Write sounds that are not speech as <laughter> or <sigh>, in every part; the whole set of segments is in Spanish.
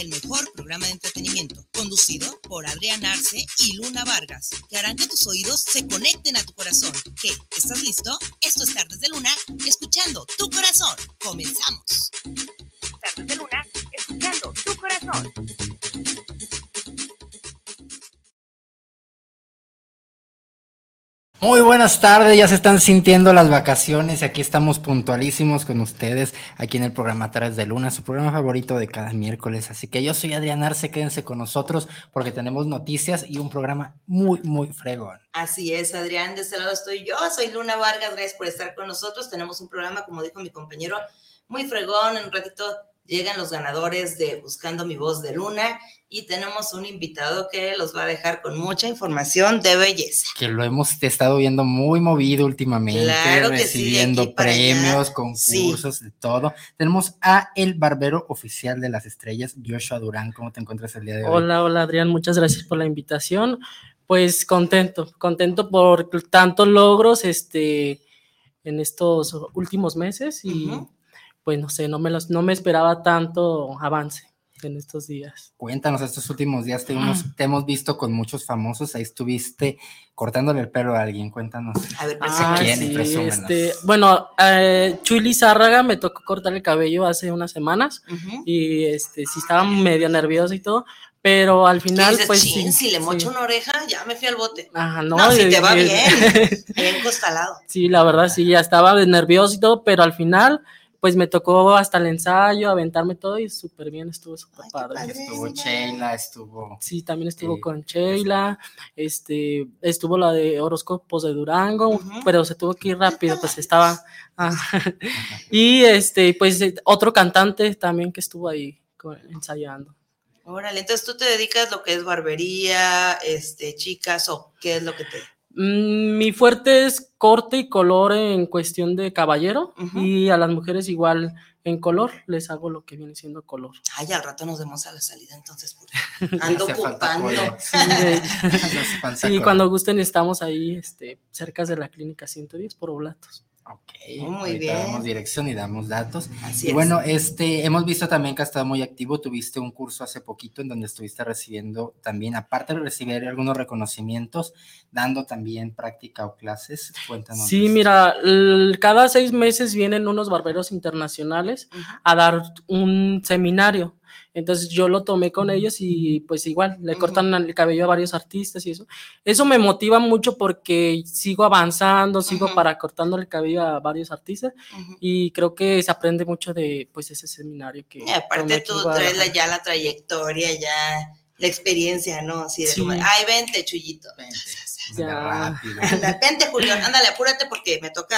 del mejor programa de entretenimiento, conducido por Adrián Arce y Luna Vargas, que harán que tus oídos se conecten a tu corazón. ¿Qué? ¿Estás listo? Esto es Tardes de Luna, escuchando tu corazón. Comenzamos. Tardes de Luna, escuchando tu corazón. Muy buenas tardes, ya se están sintiendo las vacaciones y aquí estamos puntualísimos con ustedes aquí en el programa Tardes de Luna, su programa favorito de cada miércoles. Así que yo soy Adrián Arce, quédense con nosotros porque tenemos noticias y un programa muy, muy fregón. Así es, Adrián, de este lado estoy yo, soy Luna Vargas, gracias por estar con nosotros. Tenemos un programa, como dijo mi compañero, muy fregón, en un ratito llegan los ganadores de Buscando mi voz de Luna y tenemos un invitado que los va a dejar con mucha información de belleza. Que lo hemos estado viendo muy movido últimamente, Claro sí, recibiendo premios, concursos, de todo. Tenemos a el barbero oficial de las estrellas, Joshua Durán. ¿Cómo te encuentras el día de hoy? Hola, hola Adrián, muchas gracias por la invitación. Pues contento, contento por tantos logros este, en estos últimos meses y. pues no sé, no me, los, no me esperaba tanto avance en estos días. Cuéntanos, estos últimos días te Ah. hemos, te hemos visto con muchos famosos. Ahí estuviste cortándole el pelo a alguien. Cuéntanos. A ver, Ah, quién? sí, este, bueno, eh, Chuy Lizárraga me tocó cortar el cabello hace unas semanas Ujú. y este, sí estaba medio nervioso y todo, pero al ¿Qué final dices, pues "Chin, sí, si le sí. mocho una oreja, ya me fui al bote. Ajá, no, No, si te va y- bien. Ahí encostalado. Sí, la verdad sí, ya estaba nervioso y todo, pero al final, pues me tocó hasta el ensayo, aventarme todo y súper bien, estuvo súper padre. padre. Estuvo Sheila, estuvo. Sí, también estuvo Sí. con Sheila, este, estuvo la de horóscopos de Durango, pero se tuvo que ir rápido, pues estaba. ah, <laughs> y este, pues eh, otro cantante también que estuvo ahí ensayando. Órale, entonces tú te dedicas lo que es barbería, este, chicas, o qué es lo que te. Mm, Mi fuerte es corte y color en cuestión de caballero y a las mujeres igual en color les hago lo que viene siendo color. Ay, al rato nos vemos a la salida, entonces, <laughs> ando ocupando. <laughs> Sí, Sí, color. cuando gusten estamos ahí este, cerca de la clínica 110 por Oblatos. Ok, Muy bien. damos dirección y damos datos. Así Y es. bueno, este, hemos visto también que has estado muy activo. Tuviste un curso hace poquito en donde estuviste recibiendo también, aparte de recibir algunos reconocimientos, dando también práctica o clases. Cuéntanos. Sí, mira, cada seis meses vienen unos barberos internacionales a dar un seminario. Entonces yo lo tomé con ellos y pues igual, le cortan el cabello a varios artistas y eso. Eso me motiva mucho porque sigo avanzando, sigo para cortando el cabello a varios artistas y creo que se aprende mucho de pues ese seminario que Y aparte tú traes la- ya la trayectoria, ya la experiencia, ¿no? Así de Sí. como, ay, vente, Chuyito. Vente, Ya. rápido. Anda, vente, Julián, ándale, apúrate porque me toca.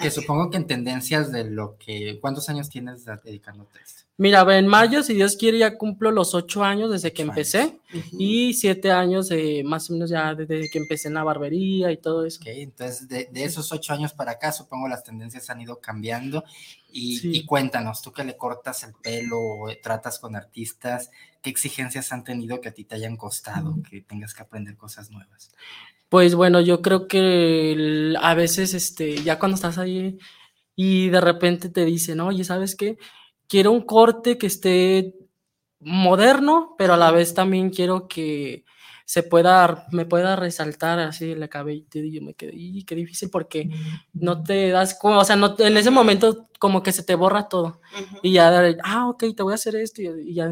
Que supongo que en tendencias de lo que. ¿Cuántos años tienes dedicándote a esto? Mira, en mayo, si Dios quiere, ya cumplo los ocho años desde que empecé y siete años de más o menos ya desde que empecé en la barbería y todo eso. Ok, entonces de, de esos ocho años para acá, supongo las tendencias han ido cambiando. Y, Sí. y cuéntanos, tú que le cortas el pelo tratas con artistas, ¿qué exigencias han tenido que a ti te hayan costado, que tengas que aprender cosas nuevas? Pues bueno, yo creo que el- a veces, este, ya cuando estás ahí y de repente te dicen, oye, ¿sabes qué? Quiero un corte que esté moderno, pero a la vez también quiero que se pueda, me pueda resaltar así el cabello. Y yo me quedé, y qué difícil porque no te das, como, o sea, no, en ese momento como que se te borra todo. Y ya, ah, ok, te voy a hacer esto. Y ya,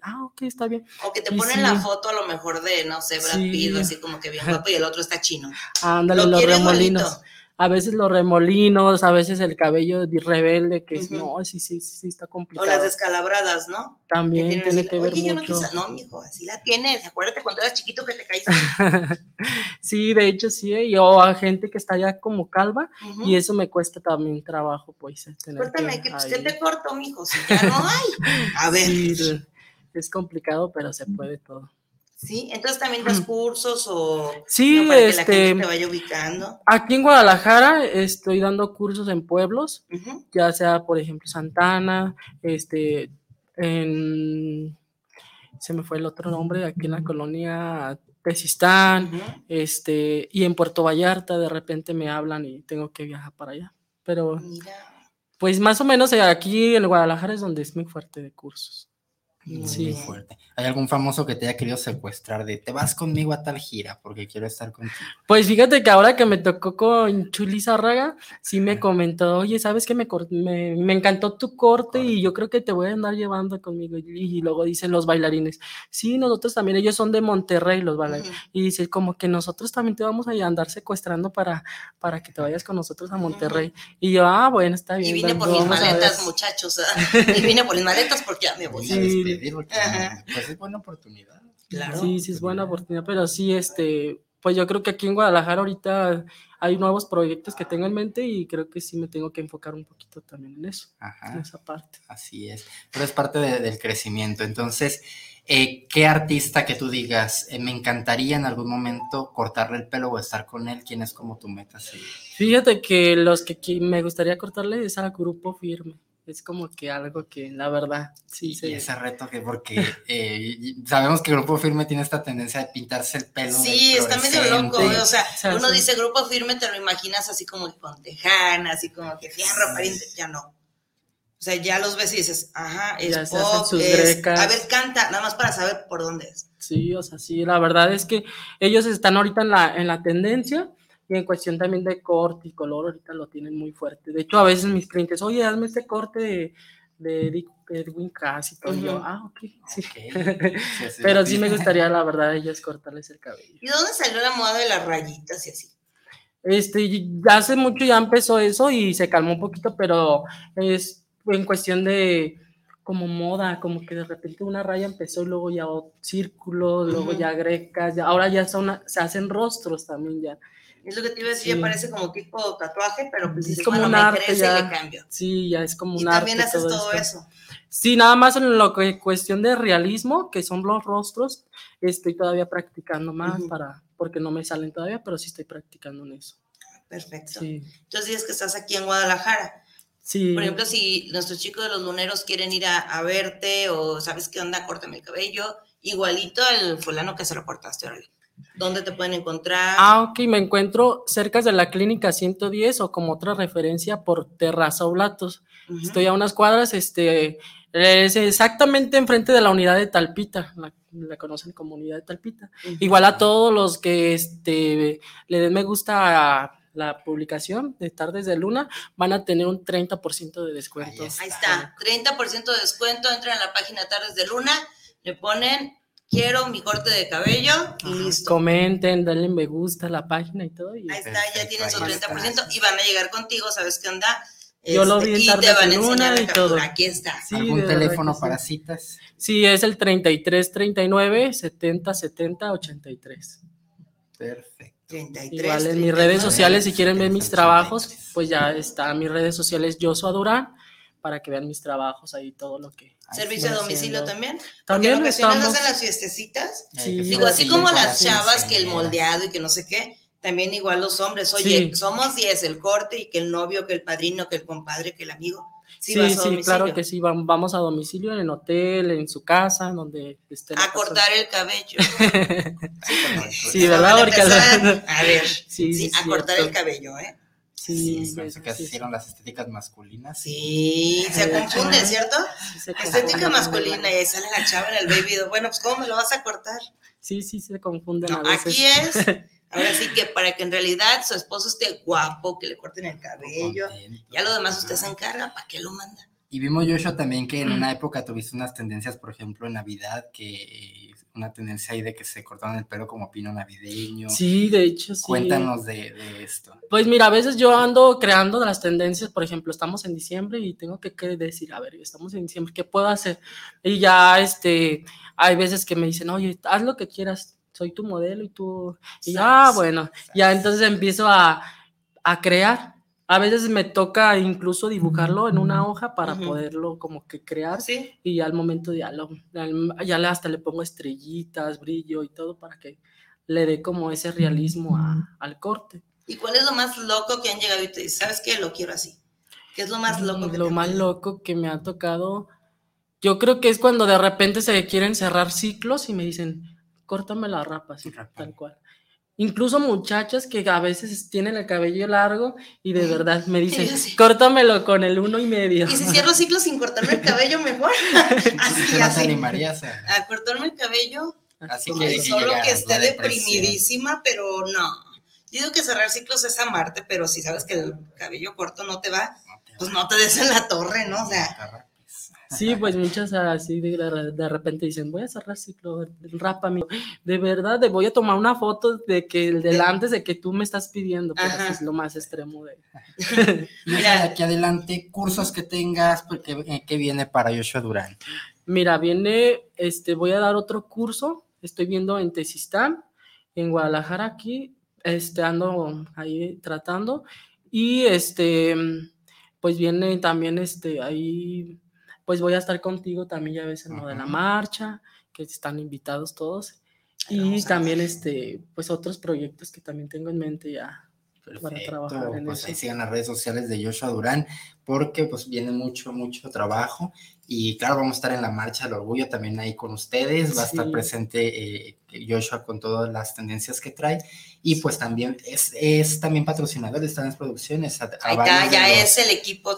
ah, ok, está bien. O que te Y ponen sí. la foto a lo mejor de, no sé, Brad Sí. Pitt, así como que bien guapo y el otro está chino. Ándale, Lo los remolinos. igualito. A veces los remolinos, a veces el cabello de rebelde, que es, no, sí, sí, sí, está O complicado. las descalabradas, ¿no? Que También tiene que ver yo no mucho. quise- No, mijo, así la tienes. Acuérdate cuando eras chiquito que te caíste. <laughs> sí, de hecho sí, ¿eh? y o a gente que está ya como calva, y eso me cuesta también trabajo, pues, eh, tener Cuéntame, que pues, ¿qué ahí- te corto, mijo? Si ya no hay. <laughs> A ver. Sí, es complicado, pero se puede todo. Sí, entonces también das cursos o Sí, ¿no? para que la este, gente te vaya ubicando. Aquí en Guadalajara estoy dando cursos en pueblos, ya sea, por ejemplo, Santana, este, en, se me fue el otro nombre, aquí en la colonia Tesistán, este, y en Puerto Vallarta de repente me hablan y tengo que viajar para allá. Pero, Mira. pues más o menos eh, aquí en Guadalajara es donde es muy fuerte de cursos. Muy Sí. fuerte. ¿Hay algún famoso que te haya querido secuestrar de te vas conmigo a tal gira porque quiero estar contigo? Pues fíjate que ahora que me tocó con Chuli Zárraga, sí me comentó, oye, ¿sabes qué? Me, me, me encantó tu corte y yo creo que te voy a andar llevando conmigo. Y, y luego dicen los bailarines, sí, nosotros también, ellos son de Monterrey, los bailarines. Y dice, como que nosotros también te vamos a andar secuestrando para, para que te vayas con nosotros a Monterrey. Y yo, ah, bueno, está bien. Y vine por mis vamos a ver". maletas, muchachos. ¿ah? Y vine por mis maletas porque ya me voy. Voy a Porque pues es buena oportunidad. Claro. Sí, sí, es buena oportunidad, pero sí, este, pues yo creo que aquí en Guadalajara ahorita hay nuevos proyectos que tengo en mente y creo que sí me tengo que enfocar un poquito también en eso, en Ajá, esa parte. así es. Pero es parte de- del crecimiento. Entonces, eh, ¿qué artista que tú digas, eh, me encantaría en algún momento cortarle el pelo o estar con él? ¿Quién es como tu meta? Sí. Fíjate que los que me gustaría cortarle es al grupo firme. Es como que algo que la verdad sí Y se... ese reto que porque eh, y- sabemos que Grupo Firme tiene esta tendencia de pintarse el pelo. Sí, está medio loco, o sea, O sea, uno sí. dice grupo firme, te lo imaginas así como que con tejana, así como que fierro, pariente, ya no. O sea, ya los ves y dices, ajá, es Ya pop, sus es- grecas. a ver, canta, nada más para saber por dónde es. Sí, o sea, sí, la verdad es que ellos están ahorita en la, en la tendencia y en cuestión también de corte y color, ahorita lo tienen muy fuerte. De hecho, a veces mis clientes, oye, hazme este corte de, de Edwin Cass y todo. y yo, ah, ok, sí. Ok, sí, <laughs> Pero sí me gustaría, la verdad, ellos cortarles el cabello. ¿Y de dónde salió la moda de las rayitas y así? Este, hace mucho ya empezó eso y se calmó un poquito, pero es en cuestión de como moda, como que de repente una raya empezó y luego ya círculos, luego Ujú. ya grecas, ya, ahora ya son, se hacen rostros también ya. Es lo que te iba a decir, Sí. ya parece como tipo tatuaje, pero pues Es como bueno, un me arte crece ya. y le cambio. Sí, ya es como un Y arte. también haces todo, esto. eso. Sí, nada más en lo que cuestión de realismo, que son los rostros, estoy todavía practicando más Ujú. para, porque no me salen todavía, pero sí estoy practicando en eso. Perfecto. Sí, Entonces dices que estás aquí en Guadalajara. sí. Por ejemplo, si nuestros chicos de los luneros quieren ir a, a verte o sabes qué onda, córtame el cabello, igualito al fulano que se lo cortaste, órale. ¿Dónde te pueden encontrar? Ah, ok, me encuentro cerca de la clínica 110 o como otra referencia por Terraza Oblatos. Ujú. Estoy a unas cuadras, este, es exactamente enfrente de la unidad de Talpita, la, la conocen como unidad de Talpita. Igual a todos los que este, le den me gusta a la publicación de Tardes de Luna, van a tener un 30% de descuento. Ahí está. Ahí está, 30% de descuento, entran a la página Tardes de Luna, le ponen, quiero mi corte de cabello y listo. Comenten, denle me gusta a la página y todo. y- Ahí está, ya Perfecto, tienen su ahí está. 30% y van a llegar contigo, ¿sabes qué onda? Yo lo Este, vi en y te van a enseñar la y captura. todo. Aquí está. Sí, ¿Algún teléfono sí. para citas? Sí, es el 33 39 70 70 83. Perfecto. 33. Igual en mis 39. redes sociales, si quieren ver mis 70, trabajos, 83. pues ya está mis redes sociales Joshua Durán para que vean mis trabajos ahí todo lo que. Servicio a domicilio haciendo. también. Porque También en ocasiones hacen las fiestecitas. Sí, Digo, así sí, como las sí, chavas, que el moldeado y que no sé qué, también igual los hombres. Oye, Sí. somos 10, el corte y que el novio, que el padrino, que el compadre, que el amigo. Sí, Sí, vas a sí, domicilio. claro que sí, vam- vamos a domicilio, en hotel, en su casa, donde esté A cortar el cabello. <laughs> Sí, ¿verdad? a Porque- empezar, a ver, <laughs> Sí, sí, sí, a cortar el cabello, ¿eh? Sí, Sí, parece que hicieron las estéticas masculinas. Sí, se hecho, <laughs> confunde, ¿cierto? sí se Estética masculina y sale la chava en el baby. Bueno, pues ¿cómo me lo vas a cortar? Sí, sí, se confunden No, a veces. aquí es, <laughs> ahora sí que para que en realidad su esposo esté guapo, que le corten el cabello, Contento. ya lo demás usted se encarga, ¿para qué lo manda? Y vimos, Joshua, también que en una época tuviste unas tendencias, por ejemplo, en Navidad, que una tendencia ahí de que se cortaban el pelo como pino navideño. Sí, de hecho, sí. Cuéntanos de, de esto. Pues mira, a veces yo ando creando las tendencias, por ejemplo, estamos en diciembre y tengo que, que decir, a ver, estamos en diciembre, ¿qué puedo hacer? Y ya, este, hay veces que me dicen, oye, haz lo que quieras, soy tu modelo y tú, y yo, ah, bueno, ya entonces empiezo a, a crear, a veces me toca incluso dibujarlo en una hoja para poderlo como que crear Sí. y al momento ya, lo, ya le- hasta le pongo estrellitas, brillo y todo para que le dé como ese realismo a- al corte. ¿Y cuál es lo más loco que han llegado y te dicen, sabes qué? Lo quiero así. ¿Qué es lo más loco que Lo te más loco que me ha tocado, yo creo que es cuando de repente se quieren cerrar ciclos y me dicen, córtame la rapa, así, tal cual. Incluso muchachas que a veces tienen el cabello largo y de verdad me dicen, córtamelo con el uno y medio. Y si cierro ciclos sin cortarme el cabello, mejor. <laughs> así, ¿Tú no te así. animarías a- A cortarme el cabello, Así Ay, que solo que esté deprimidísima, pero no. Digo que cerrar ciclos es amarte, pero si sabes que el cabello corto no te va, No te pues no te des en la torre, ¿no? O sea. Sí, pues muchas así de, de repente dicen, voy a cerrar ciclo, rápame. De verdad, te voy a tomar una foto de que el del antes de que tú me estás pidiendo, así es lo más extremo de... <laughs> <laughs> Mira, de aquí adelante, cursos que tengas, porque eh, ¿qué viene para Joshua Durán? Mira, viene, este, voy a dar otro curso, estoy viendo en Tesistán, en Guadalajara aquí, este, ando ahí tratando, y este, pues viene también, este, ahí, pues voy a estar contigo también, ya ves, en lo de la marcha, que están invitados todos, y también, este, pues otros proyectos que también tengo en mente ya. Para Perfecto, trabajar en pues eso. ahí sigan las redes sociales de Joshua Durán, porque pues viene mucho, mucho trabajo. Y claro, vamos a estar en la marcha del orgullo también ahí con ustedes. Va a estar Sí. presente eh, Joshua con todas las tendencias que trae. Y pues también es, es también patrocinador de estas producciones. a- a ahí está, ya los- es el equipo Ahí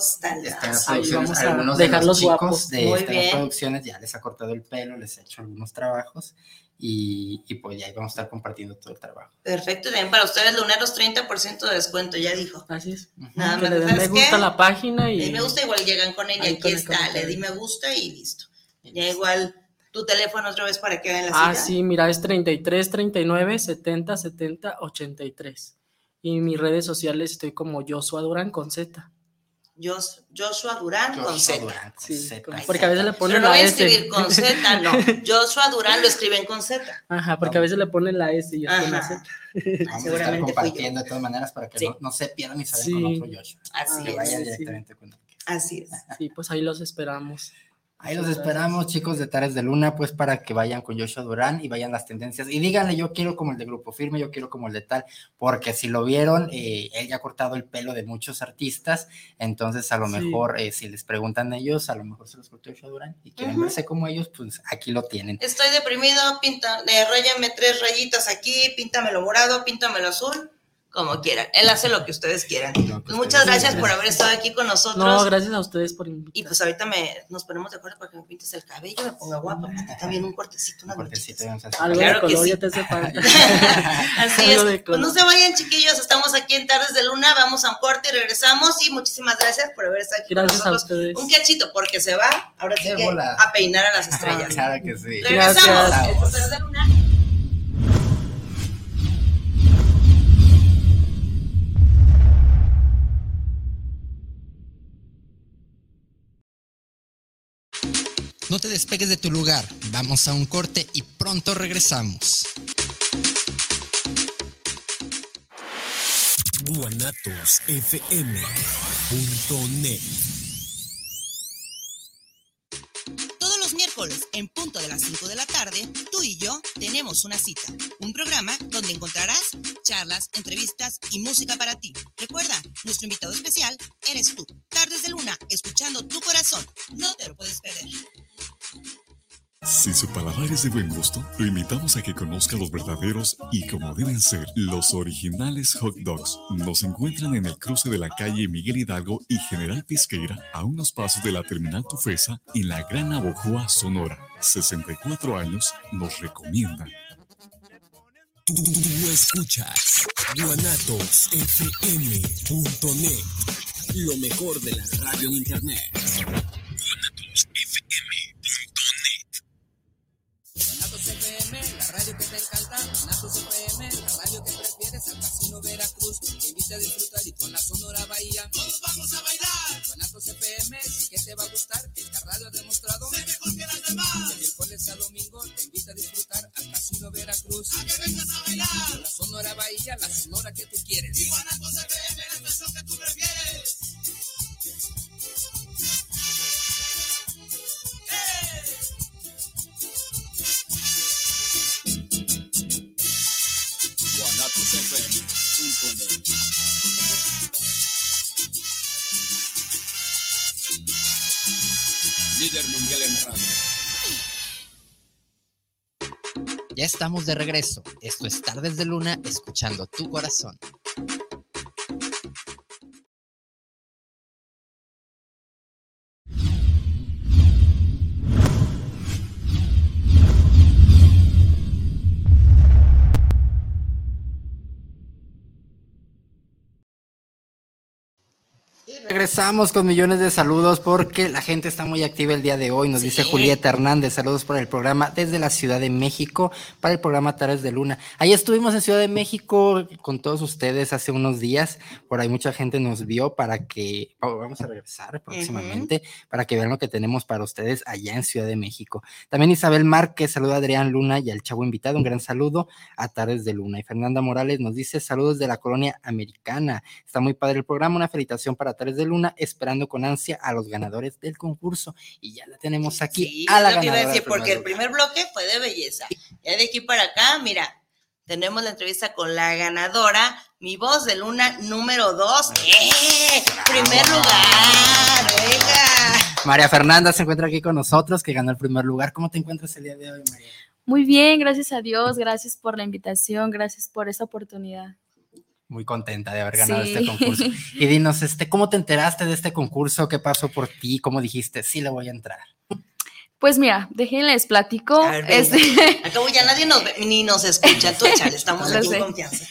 producciones, vamos a algunos de los chicos guapos. de bien. producciones ya les ha cortado el pelo, les ha hecho algunos trabajos y, y pues ya ahí vamos a estar compartiendo todo el trabajo. Perfecto, y también para ustedes, luneros, 30% de descuento, ya dijo. Así es. Nada más, le den me ¿sabes gusta qué? la página y... Me gusta, igual llegan con ella, aquí el está, le di me gusta y listo. Ya igual tu teléfono otra vez para que hagan la Ah, cita. sí, mira, es 33, 39, 70, 70, 83. Y en mis redes sociales estoy como Joshua Durán con Z. Jos- Joshua Durán con Joshua Z. Durán, con Sí, Z. con- porque a veces le Pero ponen no voy a S. escribir con Z, no. <laughs> Joshua Durán lo escriben con Z. Ajá, porque a veces le ponen la S y yo con la. Z. Vamos a <laughs> estar Seguramente fui yo. compartiendo de todas maneras para que Sí. no, no se pierdan y se vayan Sí. con otro Joshua. Así Que vayan es. sí. directamente con él. Así es. Sí, pues ahí los esperamos. Ahí los esperamos, chicos de Tares de Luna, pues para que vayan con Joshua Durán y vayan las tendencias. Y díganle, yo quiero como el de Grupo Firme, yo quiero como el de tal, porque si lo vieron, eh, él ya ha cortado el pelo de muchos artistas, entonces a lo Sí. mejor eh, si les preguntan a ellos, a lo mejor se los cortó Joshua Durán y quieren verse como ellos, pues aquí lo tienen. Estoy deprimido, pinta, eh, rayame tres rayitas aquí, píntamelo morado, píntamelo azul, como quieran. Él hace lo que ustedes quieran. Pues muchas gracias por haber estado aquí con nosotros. No, gracias a ustedes por y invitarme. pues ahorita me, nos ponemos de acuerdo para que me pintes el cabello, me ponga guapa, a ti también un cortecito, Un unas cortecito, mechitas. vamos a hacer. Algo Claro de que color sí. ya te hace falta. <laughs> Así es. Pues no se vayan, chiquillos. Estamos aquí en Tardes de Luna. Vamos a un corte y regresamos. Y muchísimas gracias por haber estado aquí Gracias con a nosotros. ustedes. Un cachito, porque se va. Ahora sí que a peinar a las estrellas. Claro que sí. Regresamos. Gracias. Esto es Tardes de Luna. No te despegues de tu lugar, vamos a un corte y pronto regresamos. En punto de las 5 de la tarde, tú y yo tenemos una cita. Un programa donde encontrarás charlas, entrevistas y música para ti. Recuerda, nuestro invitado especial eres tú. Tardes de Luna, escuchando tu corazón. No te lo puedes perder. Si su paladar es de buen gusto, lo invitamos a que conozca los verdaderos y como deben ser, los originales hot dogs. Nos encuentran en el cruce de la calle Miguel Hidalgo y General Pisqueira, a unos pasos de la terminal Tufesa, en la Gran Abojoa, Sonora. 64 años nos recomiendan. Tú, tú, tú escuchas guanatosfm.net, lo mejor de la radio en internet. Radio que te encanta. Guanatos FM, la radio que prefieres. Al Casino Veracruz, te invita a disfrutar y con la Sonora Bahía. Todos vamos a bailar. Guanatos FM, sí que te va a gustar. Esta radio ha demostrado ser mejor que las demás. De miércoles a domingo, te invita a disfrutar al Casino Veracruz. A que vengas a bailar. Con la Sonora Bahía, la Sonora que tú quieres. Y Guanatos FM, la estación que tú prefieres. Mundial en. Ya estamos de regreso. Esto es Tardes de Luna, escuchando tu corazón. Regresamos con millones de saludos porque la gente está muy activa el día de hoy. Nos dice Julieta Hernández, saludos por el programa desde la Ciudad de México para el programa Tares de Luna. Ahí estuvimos en Ciudad de México con todos ustedes hace unos días. Por ahí mucha gente nos vio para que oh, vamos a regresar próximamente para que vean lo que tenemos para ustedes allá en Ciudad de México. También Isabel Márquez, saluda a Adrián Luna y al chavo invitado. Un gran saludo a Tares de Luna. Y Fernanda Morales nos dice saludos de la colonia americana. Está muy padre el programa. Una felicitación para Tares de Luna, esperando con ansia a los ganadores del concurso. Y ya la tenemos aquí Sí, a la es lo que iba a ganadora. decir, porque el primer bloque fue de belleza. Ya de aquí para acá, mira, tenemos la entrevista con la ganadora, mi voz de luna número dos. ¡Eh! Primer lugar, venga. lugar. María Fernanda se encuentra aquí con nosotros, que ganó el primer lugar. ¿Cómo te encuentras el día de hoy, María? Muy bien, gracias a Dios, gracias por la invitación, gracias por esta oportunidad. Muy contenta de haber ganado Sí. este concurso. Y dinos, este, ¿cómo te enteraste de este concurso? ¿Qué pasó por ti? ¿Cómo dijiste? Sí, le voy a entrar. Pues mira, déjenles platico. A ver, este, <laughs> Acabo ya nadie nos ve, ni nos escucha. Tú, échale, estamos <laughs> aquí en confianza.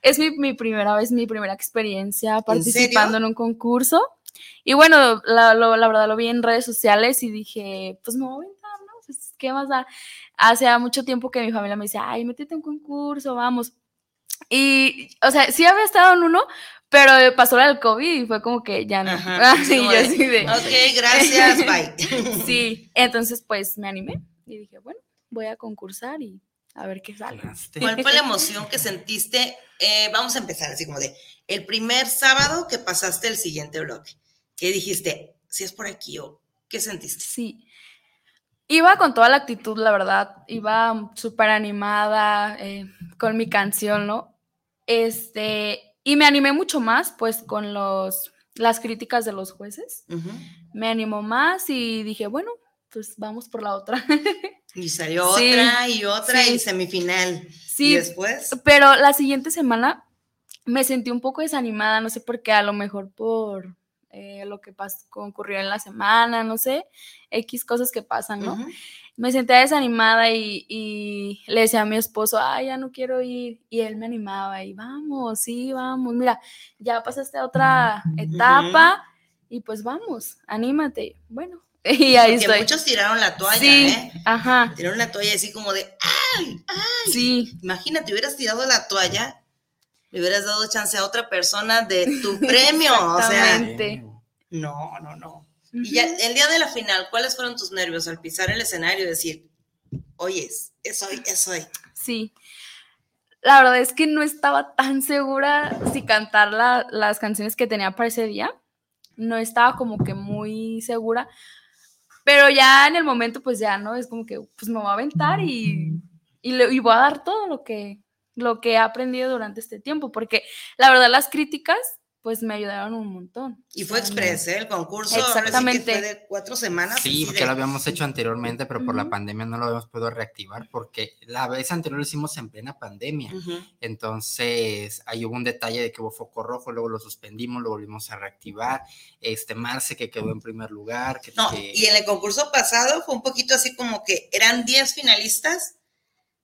es mi, mi primera vez, mi primera experiencia participando serio? en un concurso. Y bueno, la, lo- la verdad lo vi en redes sociales y dije, pues me voy a aventar, ¿no? Pues, ¿qué más da? Hace mucho tiempo que mi familia me decía, ay, métete en un concurso, vamos. Y, o sea, sí había estado en uno, pero pasó la del COVID y fue como que ya no. Ajá, <laughs> sí, como yo así de... Ok, gracias, <laughs> bye. Sí, entonces pues me animé y dije, bueno, voy a concursar y a ver qué sale. ¿Cuál fue la emoción que sentiste? Eh, vamos a empezar así como de el primer sábado que pasaste el siguiente bloque. ¿Qué dijiste? Si es por aquí o qué sentiste? Sí. Iba con toda la actitud, la verdad. Iba súper animada eh, con mi canción, ¿no? Este, y me animé mucho más, pues, con los, las críticas de los jueces. Me animó más y dije, bueno, pues vamos por la otra. <laughs> Y salió Sí, otra y otra sí. y semifinal. Y sí, después, pero la siguiente semana me sentí un poco desanimada, no sé por qué, a lo mejor por eh, lo que ocurrió en la semana, no sé, X cosas que pasan, ¿no? ujú, me sentía desanimada y, y le decía a mi esposo, ay, ya no quiero ir. Y él me animaba y vamos, sí, vamos. Mira, ya pasaste a otra etapa y pues vamos, anímate. Bueno, <laughs> y ahí porque estoy. muchos tiraron la toalla, sí, ¿eh? ajá, Tiraron la toalla así como de, ¡ay! ¡ay! sí, Imagínate, hubieras tirado la toalla, le hubieras dado chance a otra persona de tu <laughs> premio. o sea, no, no, no. Y ya el día de la final, ¿cuáles fueron tus nervios al pisar el escenario y decir, oye, es hoy, es hoy? Sí. La verdad es que no estaba tan segura si cantar la- las canciones que tenía para ese día. No estaba como que muy segura. Pero ya en el momento, pues ya, ¿no? Es como que, pues me voy a aventar y, y, le- y voy a dar todo lo que, lo que he aprendido durante este tiempo. Porque la verdad, las críticas, pues me ayudaron un montón. Y fue express, ¿eh? El concurso. ahora sí que Exactamente. fue de cuatro semanas. Sí, porque de- lo habíamos hecho anteriormente, pero por la Ujú. pandemia no lo habíamos podido reactivar porque la vez anterior lo hicimos en plena pandemia. Ujú. Entonces, ahí hubo un detalle de que hubo foco rojo, luego lo suspendimos, lo volvimos a reactivar. Este Marce que quedó en primer lugar. Que, No, que- y en el concurso pasado fue un poquito así como que eran 10 finalistas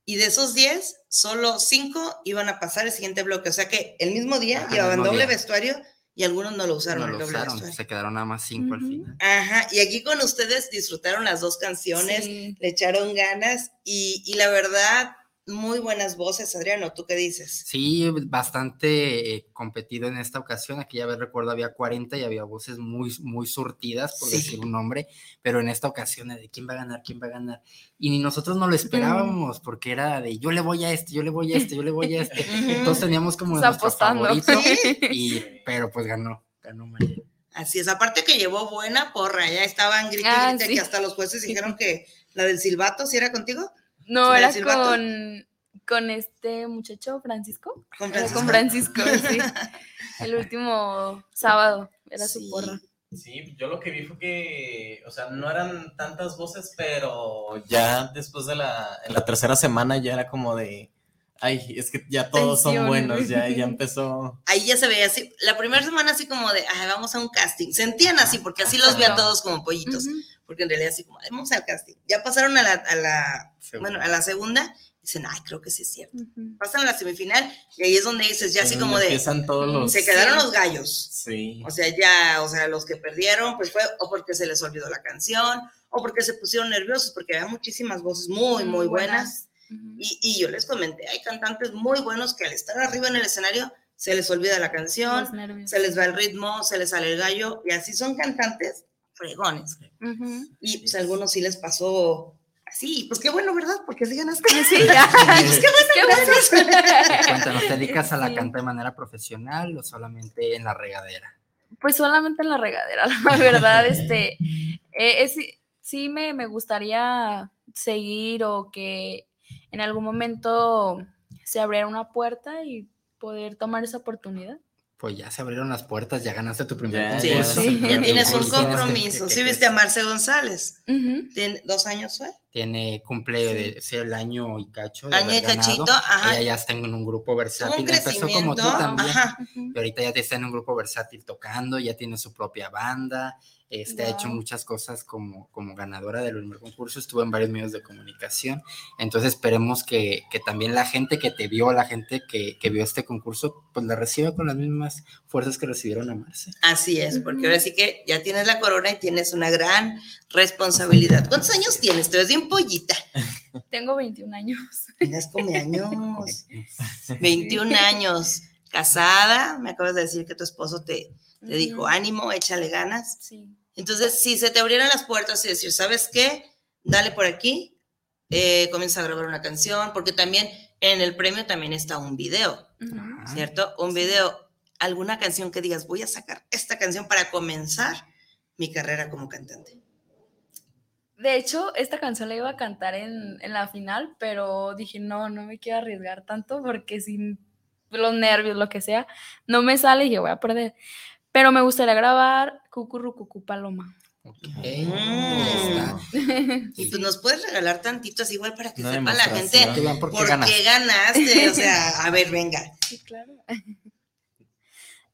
y de esos 10, solo 5 iban a pasar el siguiente bloque. O sea que el mismo día Ajá, llevaban mismo doble día. vestuario y algunos no lo usaron. no lo doble usaron, vestuario. se quedaron nada más cinco al Ujú. final. Ajá, y aquí con ustedes disfrutaron las dos canciones, Sí. le echaron ganas y, y la verdad, muy buenas voces, Adriano, ¿tú qué dices? Sí, bastante eh, competido en esta ocasión. Aquella vez recuerdo había 40 y había voces muy, muy surtidas, por Sí. decir un nombre, pero en esta ocasión de quién va a ganar, quién va a ganar. Y ni nosotros no lo esperábamos, porque era de yo le voy a este, yo le voy a este, yo le voy a este. Entonces teníamos como Está nuestro apostando. favorito, Sí. y, pero pues ganó, ganó María. Así es, aparte que llevó buena porra, ya estaban grite, Ah, sí. que hasta los jueces dijeron que la del silbato, ¿sí era contigo? No, ¿La era con, con este muchacho Francisco. Con Era Con Francisco, sí. <laughs> El último sábado era Sí. su porra. Sí, yo lo que vi fue que, o sea, no eran tantas voces, pero ya después de la, en la tercera semana ya era como de, ay, es que ya todos son buenos, ya, ya <laughs> empezó. Ahí ya se veía así, la primera semana así como de, ay, vamos a un casting. Sentían así, porque así los vi a todos como pollitos. Porque en realidad así como, "Ay, vamos al casting. Ya pasaron a la, a la, Segunda. bueno, a la segunda, dicen, ay, creo que sí es cierto. Ujú. Pasan a la semifinal y ahí es donde dices, ya así como de, todos los... se quedaron los gallos. Sí. O sea, ya, o sea, los que perdieron, pues fue o porque se les olvidó la canción, o porque se pusieron nerviosos, porque había muchísimas voces muy, muy buenas. Ujú. Y, y yo les comenté, hay cantantes muy buenos que al estar arriba en el escenario se les olvida la canción, se les va el ritmo, se les sale el gallo, y así son cantantes fregones. Y pues a algunos sí les pasó así, pues qué bueno, ¿verdad? Porque sí ganaste. Sí, ya. <laughs> Pues, qué bueno, gracias. <laughs> Cuéntanos, ¿te dedicas a la Sí. canta de manera profesional o solamente en la regadera? Pues solamente en la regadera, la <laughs> verdad, este, eh, es- sí me, me gustaría seguir o que en algún momento se abriera una puerta y poder tomar esa oportunidad. Pues ya se abrieron las puertas, ya ganaste tu primer Sí, concurso. sí. ya tienes un compromiso. ¿Qué- Sí, viste a? Marce González. ¿Tiene dos años fue? Tiene, cumple de, sí, el año y cacho. de Año y ganado. cachito, ajá. Ella ya está en un grupo Tuvo un versátil. Empezó como tú también. Ajá. Y ahorita ya está en un grupo versátil tocando, ya tiene su propia banda, este, ha hecho Wow. muchas cosas como, como ganadora del primer concurso, estuvo en varios medios de comunicación, entonces esperemos que, que también la gente que te vio, la gente que, que vio este concurso, pues la reciba con las mismas fuerzas que recibieron a Marce. Así es, porque ahora sí que ya tienes la corona y tienes una gran responsabilidad. ¿Cuántos años tienes? Te ves bien pollita. <laughs> Tengo 21 años. Tienes como años. <laughs> 21 años. Casada, me acabas de decir que tu esposo te, te dijo, ánimo, échale ganas. Sí. Entonces, si se te abrieran las puertas y decir, ¿sabes qué? Dale por aquí, eh, comienza a grabar una canción, porque también en el premio también está un video. Ah, ¿cierto? Un video, alguna canción que digas, voy a sacar esta canción para comenzar mi carrera como cantante. De hecho, esta canción la iba a cantar en, en la final, pero dije, no, no me quiero arriesgar tanto porque sin los nervios, lo que sea, no me sale y yo voy a perder. Pero me gustaría grabar Cucurrucucú Paloma. ok, Mm. Y pues nos puedes regalar tantito así igual para que Una sepa la gente por qué por ganas. qué ganaste. O sea, a ver, venga. Sí, claro.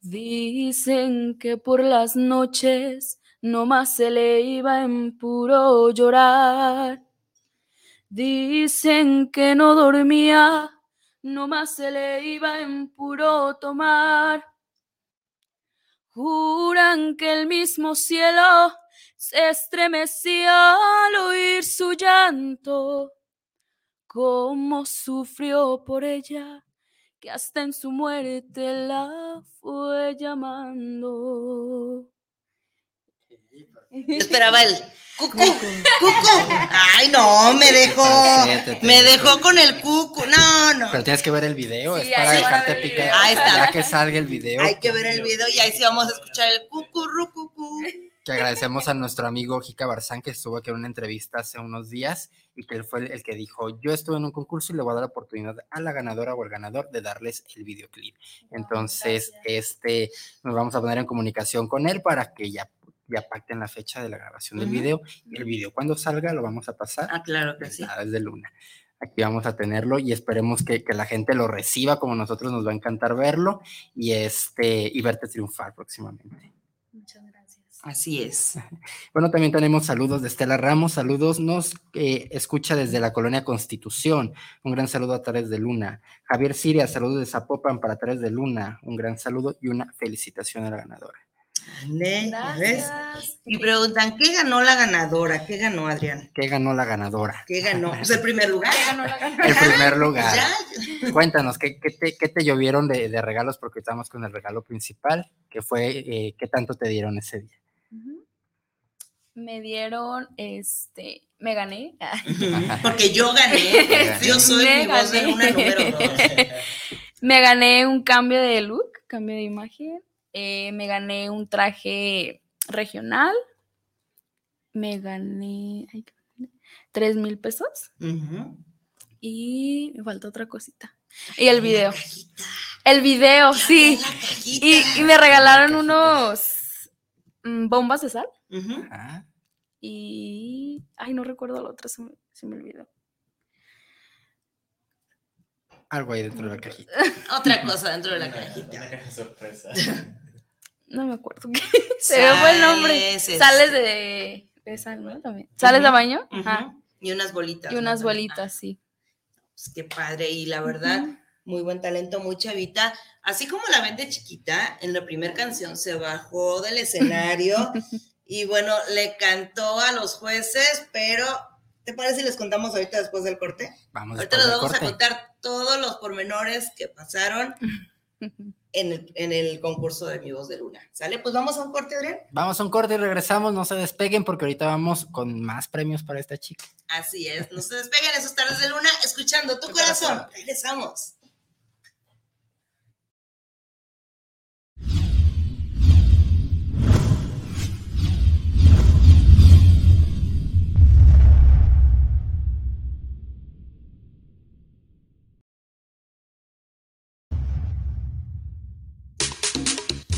Dicen que por las noches no más se le iba en puro llorar. Dicen que no dormía, no más se le iba en puro tomar. Juran que el mismo cielo se estremecía al oír su llanto. Cómo sufrió por ella que hasta en su muerte la fue llamando. Yo <laughs> esperaba el cucu, cucu. Ay, no, me dejó. Me dejó con el cucu. No, no. Pero tienes que ver el video, Sí, es para dejarte picar. Ahí está. Ya que salga el video. Hay que ver el video y ahí sí vamos a escuchar el cucu, cucu. que agradecemos a nuestro amigo Jica Barzán que estuvo aquí en una entrevista hace unos días y que él fue el, el que dijo, yo estuve en un concurso y le voy a dar la oportunidad a la ganadora o el ganador de darles el videoclip. Entonces, este, nos vamos a poner en comunicación con él para que ya, ya pacten la fecha de la grabación del Ujú. video. Y el video cuando salga lo vamos a pasar. Ah, claro que sí. Nada, es de luna. Aquí vamos a tenerlo y esperemos que, que la gente lo reciba como nosotros nos va a encantar verlo y, este, y verte triunfar próximamente. Muchas gracias. Así es. <laughs> Bueno, también tenemos saludos de Estela Ramos. Saludos, nos eh, escucha desde la colonia Constitución. Un gran saludo a Tares de Luna. Javier Siria, saludos de Zapopan para Tares de Luna. Un gran saludo y una felicitación a la ganadora. Y preguntan, ¿qué ganó la ganadora? ¿Qué ganó Adrián? ¿Qué ganó la ganadora? ¿Qué ganó? <laughs> Pues el primer lugar. La. El primer lugar. Ya. Cuéntanos, ¿qué, qué te, qué te llovieron de, de regalos? Porque estamos con el regalo principal, que fue, eh, ¿qué tanto te dieron ese día? Me dieron, este, me gané. <laughs> Porque yo gané. Yo soy Me mi voz de luna número dos. <laughs> Me gané un cambio de look, cambio de imagen. Eh, me gané un traje regional. Me gané tres mil pesos. Y me falta otra cosita. Y el video. El video, sí. Y, y me regalaron unos mm, bombas de sal. Y. Ay, no recuerdo la otra, se me, se me olvidó. algo ahí dentro de la cajita. <laughs> Otra <laughs> cosa dentro de la cajita. Una caja sorpresa. <laughs> No me acuerdo qué. <laughs> Se me fue el nombre. Sales, Sales de, de sal, ¿no? También. ¿Sales de baño? Ajá. Y unas bolitas. Y unas bolitas, sí. Pues qué padre. Y la verdad, muy buen talento, muy chavita. Así como la ven de chiquita, en la primera canción se bajó del escenario <laughs> y bueno, le cantó a los jueces, pero ¿te parece si les contamos ahorita después del corte? Vamos Ahorita les vamos a contar todos los pormenores que pasaron <laughs> en el, en el concurso de Mi Voz de Luna. ¿Sale? Pues vamos a un corte, Adrián. Vamos a un corte y regresamos. No se despeguen porque ahorita vamos con más premios para esta chica. Así es, no se despeguen esos tardes de luna escuchando tu corazón. Regresamos.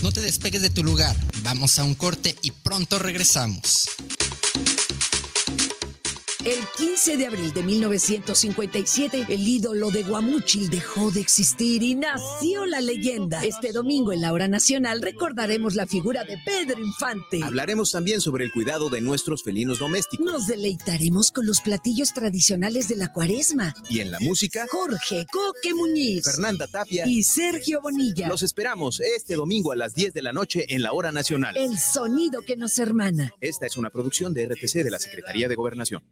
No te despegues de tu lugar. Vamos a un corte y pronto regresamos. El 15 de abril de 1957, el ídolo de Guamúchil dejó de existir y nació la leyenda. Este domingo en la hora nacional recordaremos la figura de Pedro Infante. Hablaremos también sobre el cuidado de nuestros felinos domésticos. Nos deleitaremos con los platillos tradicionales de la cuaresma. Y en la música, Jorge Coque Muñiz Fernanda Tapia. y Sergio Bonilla. Los esperamos este domingo a las 10 de la noche en la hora nacional. El sonido que nos hermana. Esta es una producción de RTC de la Secretaría de Gobernación.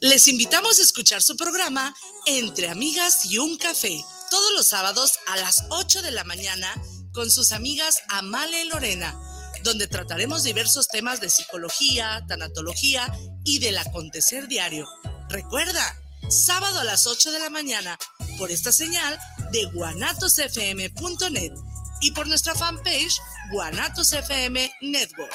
Les invitamos a escuchar su programa Entre Amigas y un Café, todos los sábados a las 8 de la mañana con sus amigas Amale y Lorena, donde trataremos diversos temas de psicología, tanatología y del acontecer diario. Recuerda, sábado a las 8 de la mañana por esta señal de guanatosfm.net y por nuestra fanpage Guanatos FM Network.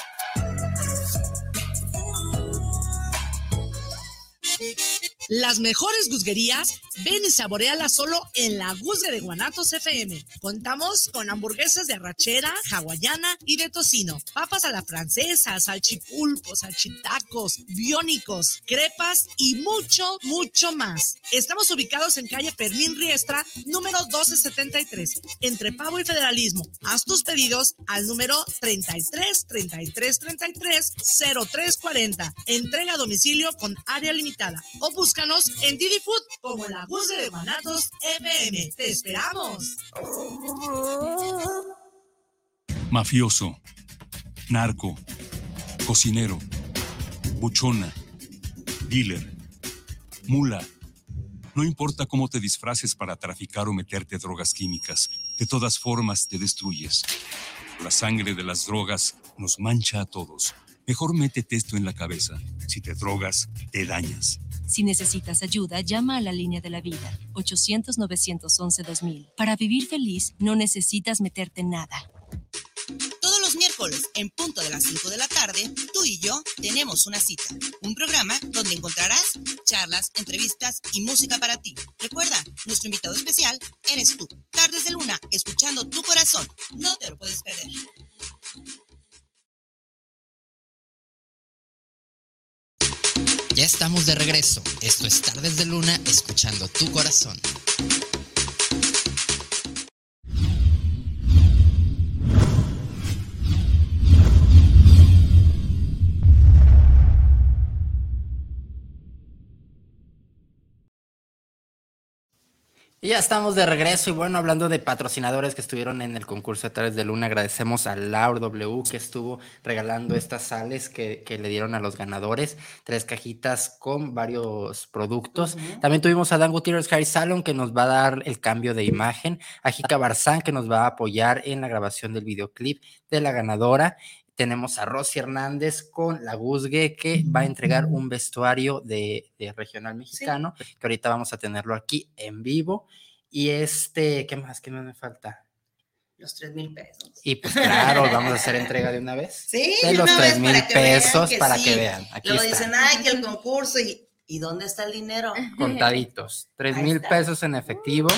Las mejores guzguerías, ven y saborealas solo en la Guzga de Guanatos FM. Contamos con hamburguesas de arrachera, hawaiana y de tocino, papas a la francesa, salchipulpos, salchitacos, biónicos, crepas y mucho, mucho más. Estamos ubicados en calle Fermín Riestra, número 1273, entre Pavo y Federalismo. Haz tus pedidos al número 33 33 33 0340. Entrega a domicilio con área limitada o búscanos en Didi Food como la Guzga de Guanatos. ¡Te esperamos! Mafioso, narco, cocinero, buchona, dealer, mula. No importa cómo te disfraces para traficar o meterte drogas químicas, de todas formas te destruyes. La sangre de las drogas nos mancha a todos. Mejor métete esto en la cabeza. Si te drogas, te dañas. Si necesitas ayuda, llama a la línea de la vida, 800-911-2000. Para vivir feliz, no necesitas meterte en nada. Todos los miércoles, en punto de las 5 de la tarde, tú y yo tenemos una cita. Un programa donde encontrarás charlas, entrevistas y música para ti. Recuerda, nuestro invitado especial eres tú. Tardes de Luna, escuchando tu corazón. No te lo puedes perder. Ya estamos de regreso. Esto es Tardes de Luna, escuchando tu corazón. Y ya estamos de regreso y bueno, hablando de patrocinadores que estuvieron en el concurso de Tardes de Luna, agradecemos a Laur W que estuvo regalando estas sales que, que le dieron a los ganadores, tres cajitas con varios productos. También tuvimos a Dan Gutierrez Hair Salon que nos va a dar el cambio de imagen, a Jica Barzán que nos va a apoyar en la grabación del videoclip de la ganadora. Tenemos a Rosy Hernández con la Guzgue que va a entregar un vestuario de, de regional mexicano, que ahorita vamos a tenerlo aquí en vivo. Y este, ¿qué más? ¿Qué más me falta? los tres mil pesos. Y pues claro, <laughs> vamos a hacer entrega de una vez. Sí, de los tres mil pesos para que vean. Aquí Luego está. dicen, ay, que el concurso, y, ¿y dónde está el dinero? Contaditos. Tres mil pesos en efectivo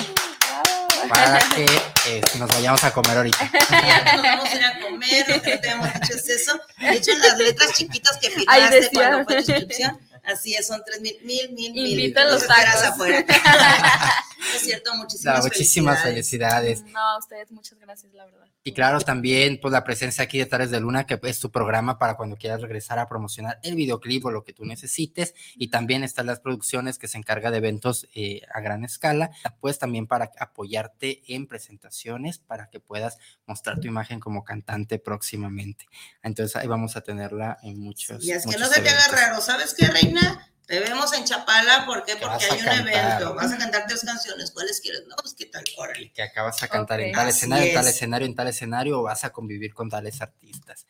para que eh, nos vayamos a comer ahorita. <laughs> ya que nos vamos a ir a comer, lo que no te habíamos dicho es eso. De hecho, en las letras chiquitas que firmaste cuando fue tu inscripción, así es, son tres mil, mil, mil, mil. Invita a los tacos. afuera. <laughs> es cierto, muchísimas, No, muchísimas felicidades. felicidades. No, a ustedes muchas gracias, la verdad. Y claro, también pues la presencia aquí de Tares de Luna, que es tu programa para cuando quieras regresar a promocionar el videoclip o lo que tú necesites. Y también están las producciones que se encarga de eventos eh, a gran escala, pues también para apoyarte en presentaciones, para que puedas mostrar tu imagen como cantante próximamente. Entonces ahí vamos a tenerla en muchos. Y es que no se te haga raro, ¿sabes qué, reina? Te vemos en Chapala, ¿por qué? Que Porque hay un cantar. evento, vas a cantar tres canciones, ¿cuáles quieres? No, pues qué tal, órale. Que acabas a cantar en tal Así escenario, en tal es. escenario, en tal escenario, o vas a convivir con tales artistas.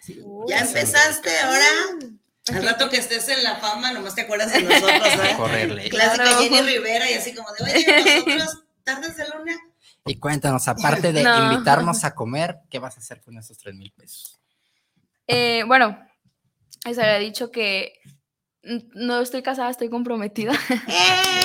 Ya empezaste, ahora, al rato que estés en la fama, nomás te acuerdas de nosotros, ¿no? <laughs> Correrle. Clásica Claro. Jenny Rivera y así como de, oye, nosotros, tardes de luna. Y cuéntanos, aparte de <laughs> No. invitarnos a comer, ¿qué vas a hacer con esos tres mil pesos? Eh, bueno, les había dicho que no estoy casada, estoy comprometida. <laughs>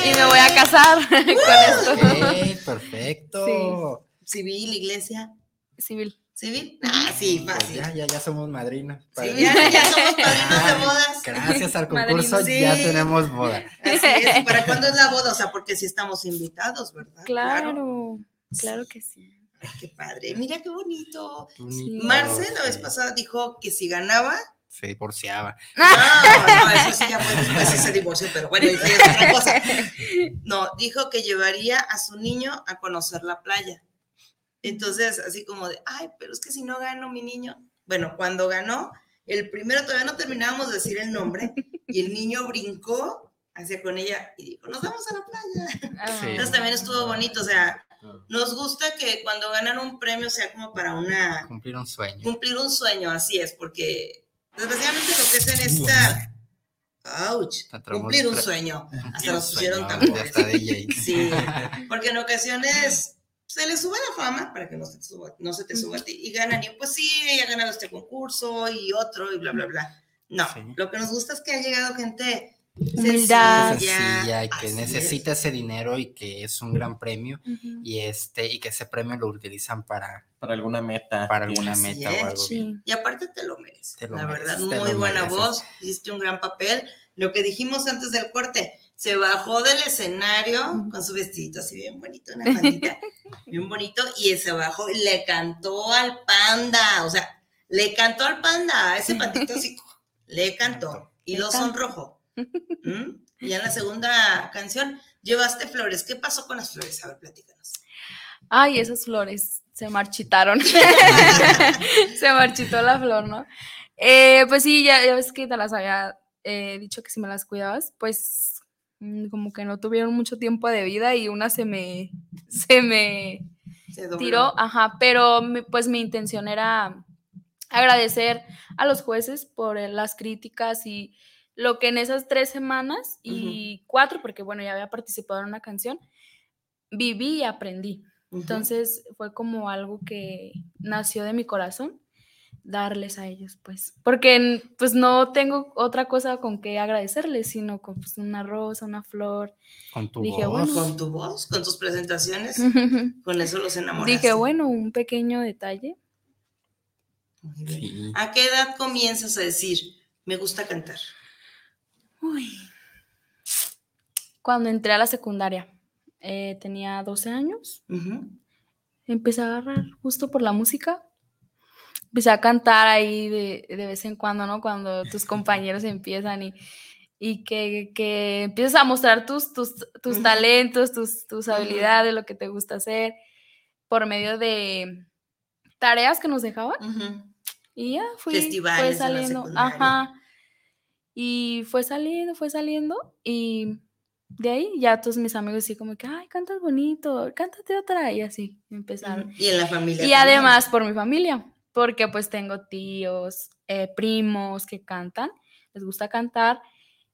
y me voy a casar <laughs> con esto. Perfecto. Civil, iglesia, Civil. civil. Ah, sí, Pues fácil. ya, ya, ya somos madrinas. Sí, ya, ya somos <laughs> padrinos de bodas. Gracias al concurso sí. ya tenemos boda. Así es. ¿Para cuándo es la boda? O sea, porque sí estamos invitados, ¿verdad? Claro, claro que sí. Ay, qué padre. Mira qué bonito. Bonito, Marce la vez pasada dijo que si ganaba. Se divorciaba. <laughs> No, no, eso sí ya fue después <laughs> sí se divorció, pero bueno, eso ya es otra cosa. No, dijo que llevaría a su niño a conocer la playa. Entonces, así como de, ay, pero es que si no gano mi niño. Bueno, cuando ganó, el primero todavía no terminábamos de decir el nombre y el niño brincó hacia con ella y dijo, nos vamos a la playa. Ah, Sí. Entonces también estuvo bonito, o sea, nos gusta que cuando ganan un premio sea como para una Cumplir un sueño. cumplir un sueño, así es, porque desgraciadamente lo que es en esta ouch, cumplir un sueño, hasta un pusieron tambores. Sí, porque en ocasiones se le sube la fama para que no se te suba, no se te suba a ti y ganan y pues sí, ella ha ganado este concurso y otro y bla bla bla. No, Sí. lo que nos gusta es que ha llegado gente Humildad. Sencilla y que así necesita ese dinero y que es un gran premio y este y que ese premio lo utilizan para, Para alguna meta. para alguna Así meta es. o algo. Sí. Y aparte te lo mereces. Te lo la mereces, verdad, muy buena mereces. voz, hiciste un gran papel. Lo que dijimos antes del corte, se bajó del escenario con su vestidito así bien bonito, una pandita, <laughs> bien bonito, y se bajó y le cantó al panda, o sea, le cantó al panda, a ese <laughs> pandito así, le cantó y Le lo sonrojó. ¿Mm? <laughs> Y en la segunda canción llevaste flores. ¿Qué pasó con las flores? A ver, platícanos. Ay, esas flores se marchitaron. <laughs> <laughs> se marchitó la flor, ¿no? Eh, pues sí, ya, ya ves que te las había eh, dicho que si me las cuidabas, pues mm, como que no tuvieron mucho tiempo de vida y una se me, se me Se tiró, ajá, pero pues mi intención era agradecer a los jueces por las críticas y lo que en esas tres semanas y cuatro, porque bueno, ya había participado en una canción, viví y aprendí. Entonces fue como algo que nació de mi corazón darles a ellos, pues, porque pues no tengo otra cosa con que agradecerles, sino con pues, una rosa, una flor. Con tu Dije, voz. bueno. con tu voz, con tus presentaciones, <laughs> con eso los enamoraste. Dije, bueno, un pequeño detalle. Sí. ¿A qué edad comienzas a decir, me gusta cantar? Uy. Cuando entré a la secundaria, eh, tenía 12 años, Ujú. empecé a agarrar justo por la música. Empecé a cantar ahí de, de vez en cuando, ¿no? Cuando tus <laughs> compañeros empiezan y, y que, que empiezas a mostrar tus, tus, tus Ujú. talentos, tus, tus habilidades, lo que te gusta hacer, por medio de tareas que nos dejaban. Ujú. Y ya fui, Festivales fue saliendo. Ajá. Y fue saliendo, fue saliendo. Y de ahí ya todos mis amigos así como que, ay, cantas bonito, cántate otra. Y así empezaron. Y en la familia. Y también. además por mi familia, porque pues tengo tíos, eh, primos que cantan, les gusta cantar.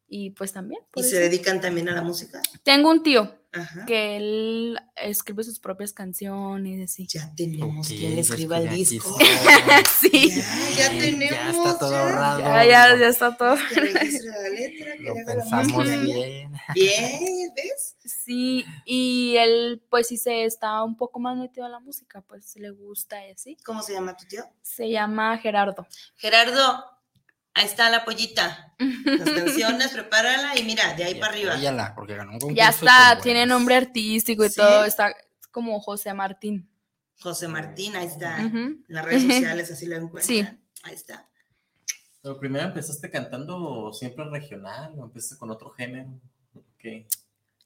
Y pues también. ¿Y se dedican también a la música? Tengo un tío, Ajá. que él escribe sus propias canciones, así. Ya tenemos Ok, quien pues escriba el disco. <laughs> sí, Ya, ya tenemos. Ya está todo ahorrado. ya, ya, ya está todo. Que la letra, que Lo le haga pensamos música. bien. Bien, ¿ves? Sí, y él pues sí se está un poco más metido en la música, pues le gusta y así. ¿Cómo se llama tu tío? Se llama Gerardo. Gerardo, ahí está la pollita. Las <laughs> canciones, prepárala y mira, de ahí para arriba. Apóyala, porque ganó un concurso. Ya está, tiene buenas. nombre artístico y ¿Sí? todo, está como José Martín. José Martín, ahí está. En las redes sociales así lo encuentran. Sí. Ahí está. Pero primero empezaste cantando siempre regional o empezaste con otro género.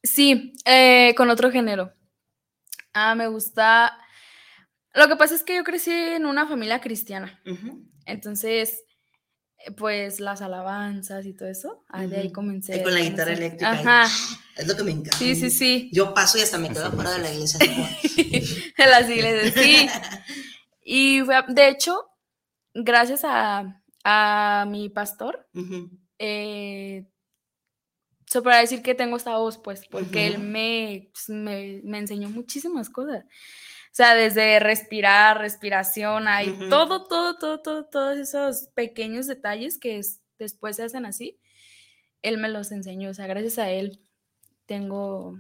Sí, eh, con otro género. Ah, me gusta. Lo que pasa es que yo crecí en una familia cristiana. Entonces, pues las alabanzas y todo eso, ah, de ahí comencé. Ahí con la comencé. guitarra eléctrica. Ajá, Es lo que me encanta. sí, sí, sí. Yo paso y hasta me quedo fuera de la iglesia. De <laughs> las iglesias, sí. <laughs> Y fue de hecho, gracias a, a mi pastor, eh, se podrá decir que tengo esta voz, pues, porque él me, pues, me, me enseñó muchísimas cosas. O sea, desde respirar, respiración, hay todo, todo, todo, todo, todos esos pequeños detalles que es- después se hacen así. Él me los enseñó, o sea, gracias a él tengo,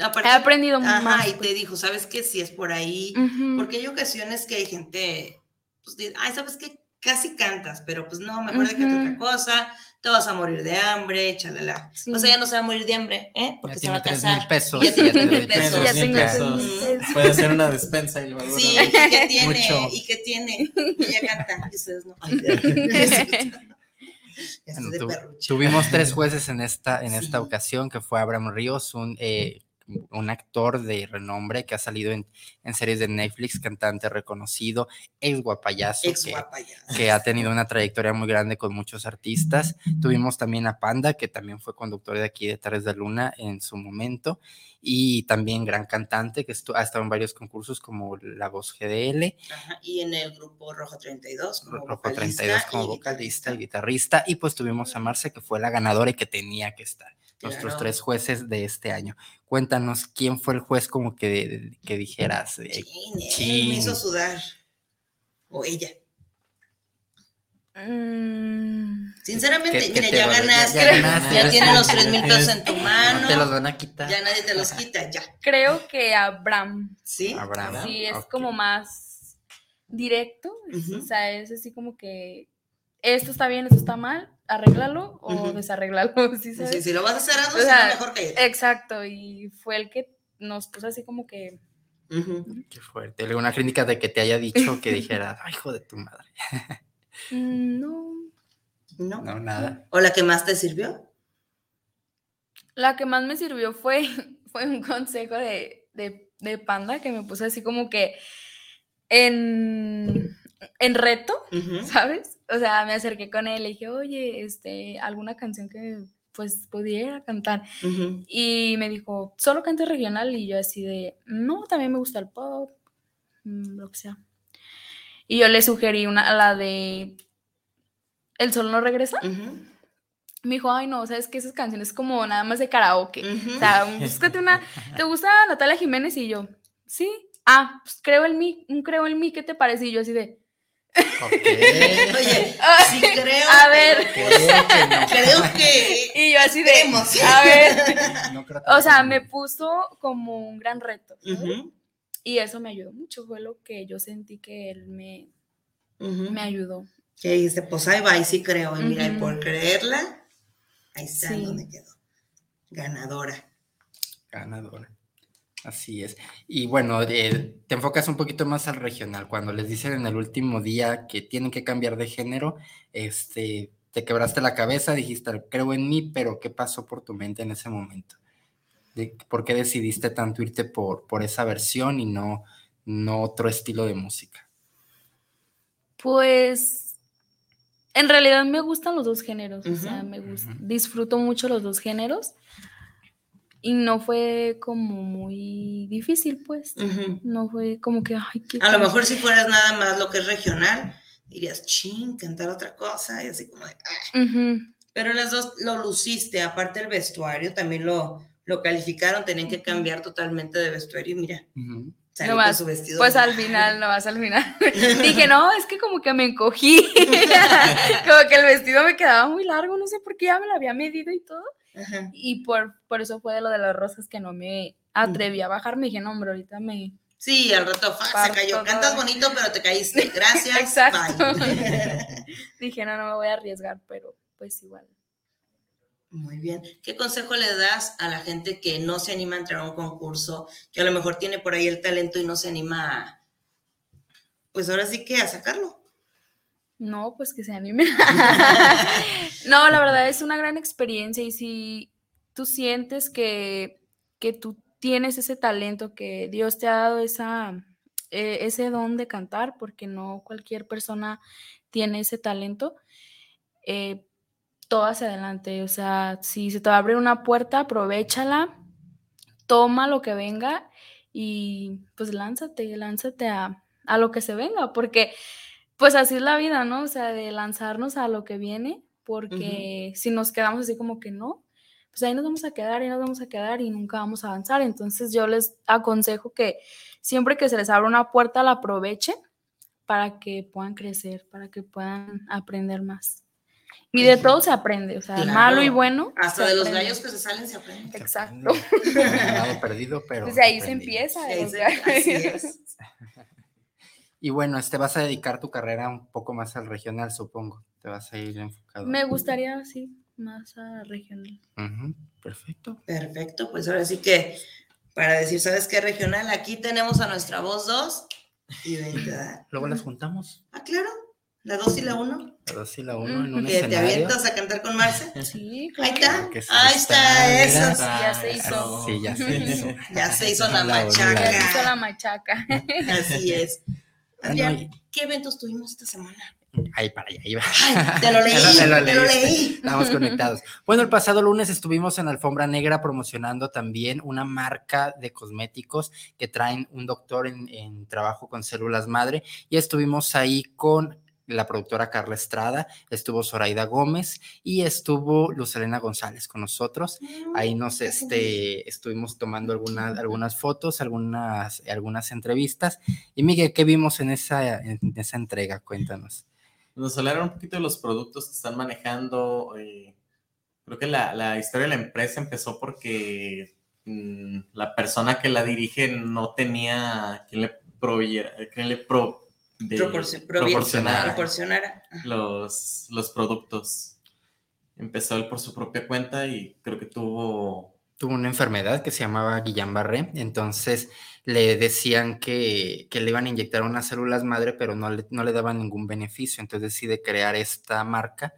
Aparte- he aprendido Ajá, más. y pues. te dijo, ¿sabes qué? Si es por ahí. Porque hay ocasiones que hay gente, pues, dice, ay, ¿sabes qué? Casi cantas, pero pues no, mejor déjate Ujú. otra cosa, te vas a morir de hambre, chalala. Sí. O sea, ya no se va a morir de hambre, ¿eh? Porque Ya se va tiene a tres casar. mil pesos. Ya tiene tres mil pesos. Ya pesos. Puede ser una despensa y luego. Sí, ¿y qué tiene? Mucho. ¿Y qué tiene? Y ella canta, y ustedes no. Ay, ya. <laughs> Ya Bueno, tu- tuvimos tres <laughs> jueces en esta, en esta ocasión, que fue Abraham Ríos, un, eh, un actor de renombre que ha salido en, en series de Netflix, cantante reconocido, ex guapayazo, Ex que, ha tenido una trayectoria muy grande con muchos artistas. Tuvimos también a Panda, que también fue conductor de aquí de Tardes de Luna en su momento, y también gran cantante que ha estado en varios concursos como La Voz GDL, Ajá, Y en el grupo Rojo 32 como Rojo vocalista 32 como y vocalista y guitarrista, y pues tuvimos a Marce, que fue la ganadora y que tenía que estar. Nuestros Claro. tres jueces de este año. Cuéntanos quién fue el juez como que, de- de- que dijeras. eh, Chin, él Chin. me hizo sudar. O ella. Mm, Sinceramente, que mira, ya ganaste, ya ya, ganaste, <laughs> tienes los tres mil pesos en tu <laughs> no mano, te los van a quitar. ya nadie te los quita, ya. creo que Abraham. ¿Sí? Abraham. Sí, es como más directo. O sea, es así como que esto está bien, esto está mal, arréglalo o desarréglalo. <laughs> ¿sí Sí, sabes? si lo vas a hacer, hazlo, O sea, mejor que Exacto, y fue el que nos puso así como que. Qué fuerte. ¿Alguna clínica de que te haya dicho que <laughs> dijeras, ay, hijo de tu madre? mm, No. ¿No? No, nada. ¿O la que más te sirvió? La que más me sirvió fue, <laughs> fue un consejo de, de, de Panda que me puso así como que en, en reto. ¿sabes? O sea, me acerqué con él y dije, oye, este, alguna canción que pues pudiera cantar. Y me dijo, ¿solo cantas regional? Y yo así de, no, también me gusta el pop, mm, lo que sea. Y yo le sugerí una, la de El sol no regresa. Me dijo, ay, no, sabes que esas canciones como nada más de karaoke. O sea, búscate una. ¿Te gusta Natalia Jiménez? Y yo, sí. Ah, pues creo en mí, un creo en mí, ¿qué te parece? Y yo así de. Ok. Oye, sí creo. a ver. creo que. Y yo así de. Creemos. A ver. No creo O sea, que- me puso como un gran reto. Y eso me ayudó mucho. Fue lo que yo sentí que él me, me ayudó. Que dice, pues ahí va, y sí creo. Y mira, y por creerla, ahí está Sí. donde quedó. Ganadora. Ganadora. Así es. Y bueno, eh, te enfocas un poquito más al regional. Cuando les dicen en el último día que tienen que cambiar de género, este, te quebraste la cabeza, dijiste, creo en mí, pero ¿qué pasó por tu mente en ese momento? De- ¿Por qué decidiste tanto irte por, por esa versión y no, no otro estilo de música? Pues en realidad me gustan los dos géneros, o sea, Ujú, me disfruto mucho los dos géneros y no fue como muy difícil, pues, no fue como que, ay, qué A lo tal". mejor si fueras nada más lo que es regional, dirías, ching, cantar otra cosa, y así como de. Ujú, Pero las dos lo luciste, aparte el vestuario también lo, lo calificaron, tenían que cambiar totalmente de vestuario y mira, salió con Nomás, su vestido. pues al final, no más al final. Dije, no, es que como que me encogí. <laughs> como que el vestido me quedaba muy largo, no sé por qué ya me lo había medido y todo. Ajá. Y por, por eso fue de lo de las rosas que no me atreví a bajar. Me dije, no, hombre, ahorita me. Sí, al rato se cayó. Cantas bonito, pero te caíste. <laughs> Gracias. Exacto. <laughs> Dije, no, no me voy a arriesgar, pero pues igual. Muy bien. ¿Qué consejo le das a la gente que no se anima a entrar a un concurso, que a lo mejor tiene por ahí el talento y no se anima a, pues ahora sí que a sacarlo? No, pues que se anime. <laughs> no, la verdad es una gran experiencia y si tú sientes que, que tú tienes ese talento, que Dios te ha dado esa, eh, ese don de cantar, porque no cualquier persona tiene ese talento, eh, todo hacia adelante. O sea, si se te va a abrir una puerta, aprovechala, toma lo que venga y pues lánzate, lánzate a, a lo que se venga, porque pues así es la vida, ¿no? O sea, de lanzarnos a lo que viene, porque si nos quedamos así como que no, pues ahí nos vamos a quedar, ahí nos vamos a quedar y nunca vamos a avanzar. Entonces yo les aconsejo que siempre que se les abra una puerta la aprovechen para que puedan crecer, para que puedan aprender más. Y de todo se aprende, o sea, Claro. malo y bueno. Hasta de los gallos que se salen se aprende. Exacto. <laughs> Nada perdido, pero. Desde ahí se aprendido. empieza. Sí, ahí o se- sea, así <laughs> es. Y bueno, este vas a dedicar tu carrera un poco más al regional, supongo. Te vas a ir enfocado. Me gustaría, sí, más a regional. Perfecto. Perfecto, pues ahora sí que para decir, ¿sabes qué regional? Aquí tenemos a nuestra voz 2 y vente a dar. <laughs> Luego las juntamos, Ah, claro, la 2 y la 1. la dos y la uno en un Que te escenario. avientas a cantar con Marce. <laughs> Sí, Ahí claro. está, Que sí ahí está, eso. mira. Ya se hizo. Sí, ya se hizo. <laughs> Ya se hizo la La Ya se hizo machaca. la machaca. Así es. Adrián, y- ¿qué eventos tuvimos esta semana? Ahí para allá iba. Ay, te lo <laughs> leí, Te lo te lo leíste. leí. Estamos conectados. Bueno, el pasado lunes estuvimos en Alfombra Negra promocionando también una marca de cosméticos que traen un doctor en, en trabajo con células madre y estuvimos ahí con la productora Carla Estrada, estuvo Zoraida Gómez y estuvo Luz Elena González con nosotros. Ahí nos este, estuvimos tomando algunas, algunas fotos, algunas, algunas entrevistas. Y Miguel, ¿qué vimos en esa, en esa entrega? Cuéntanos. Nos hablaron un poquito de los productos que están manejando. eh, creo que la, la historia de la empresa empezó porque mm, la persona que la dirige no tenía quien le proveyera, quien le pro- de- Proporci- provi- proporcionara proporcionara. los, los productos. Empezó él por su propia cuenta y creo que tuvo tuvo una enfermedad que se llamaba Guillain-Barré, entonces le decían que, que le iban a inyectar unas células madre, pero no le, no le daban ningún beneficio, entonces decide crear esta marca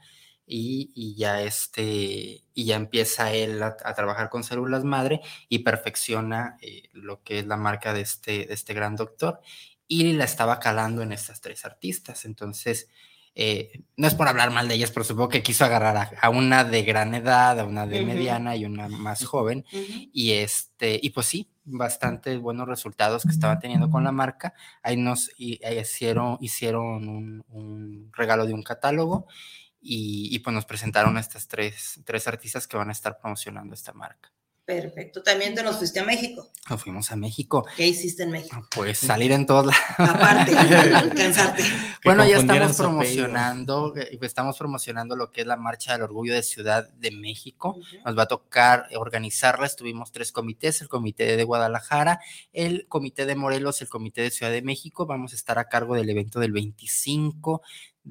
y, y ya este, y ya empieza él a, a trabajar con células madre y perfecciona eh, lo que es la marca de este, de este gran doctor y la estaba calando en estas tres artistas, entonces eh, no es por hablar mal de ellas, pero supongo que quiso agarrar a, a una de gran edad, a una de mediana y una más joven. Y este, y pues sí, bastante buenos resultados que estaba teniendo con la marca. Ahí nos y- ahí hicieron, hicieron un, un regalo de un catálogo y, y pues nos presentaron a estas tres, tres artistas que van a estar promocionando esta marca. Perfecto. También te nos fuiste a México. Nos fuimos a México, ¿Qué hiciste en México? pues salir en todos lados. Aparte, <laughs> cansarte. Bueno, ya estamos promocionando, eh, pues, estamos promocionando lo que es la Marcha del Orgullo de Ciudad de México. Nos va a tocar organizarla. Estuvimos tres comités, el comité de Guadalajara, el comité de Morelos, el comité de Ciudad de México. Vamos a estar a cargo del evento del 25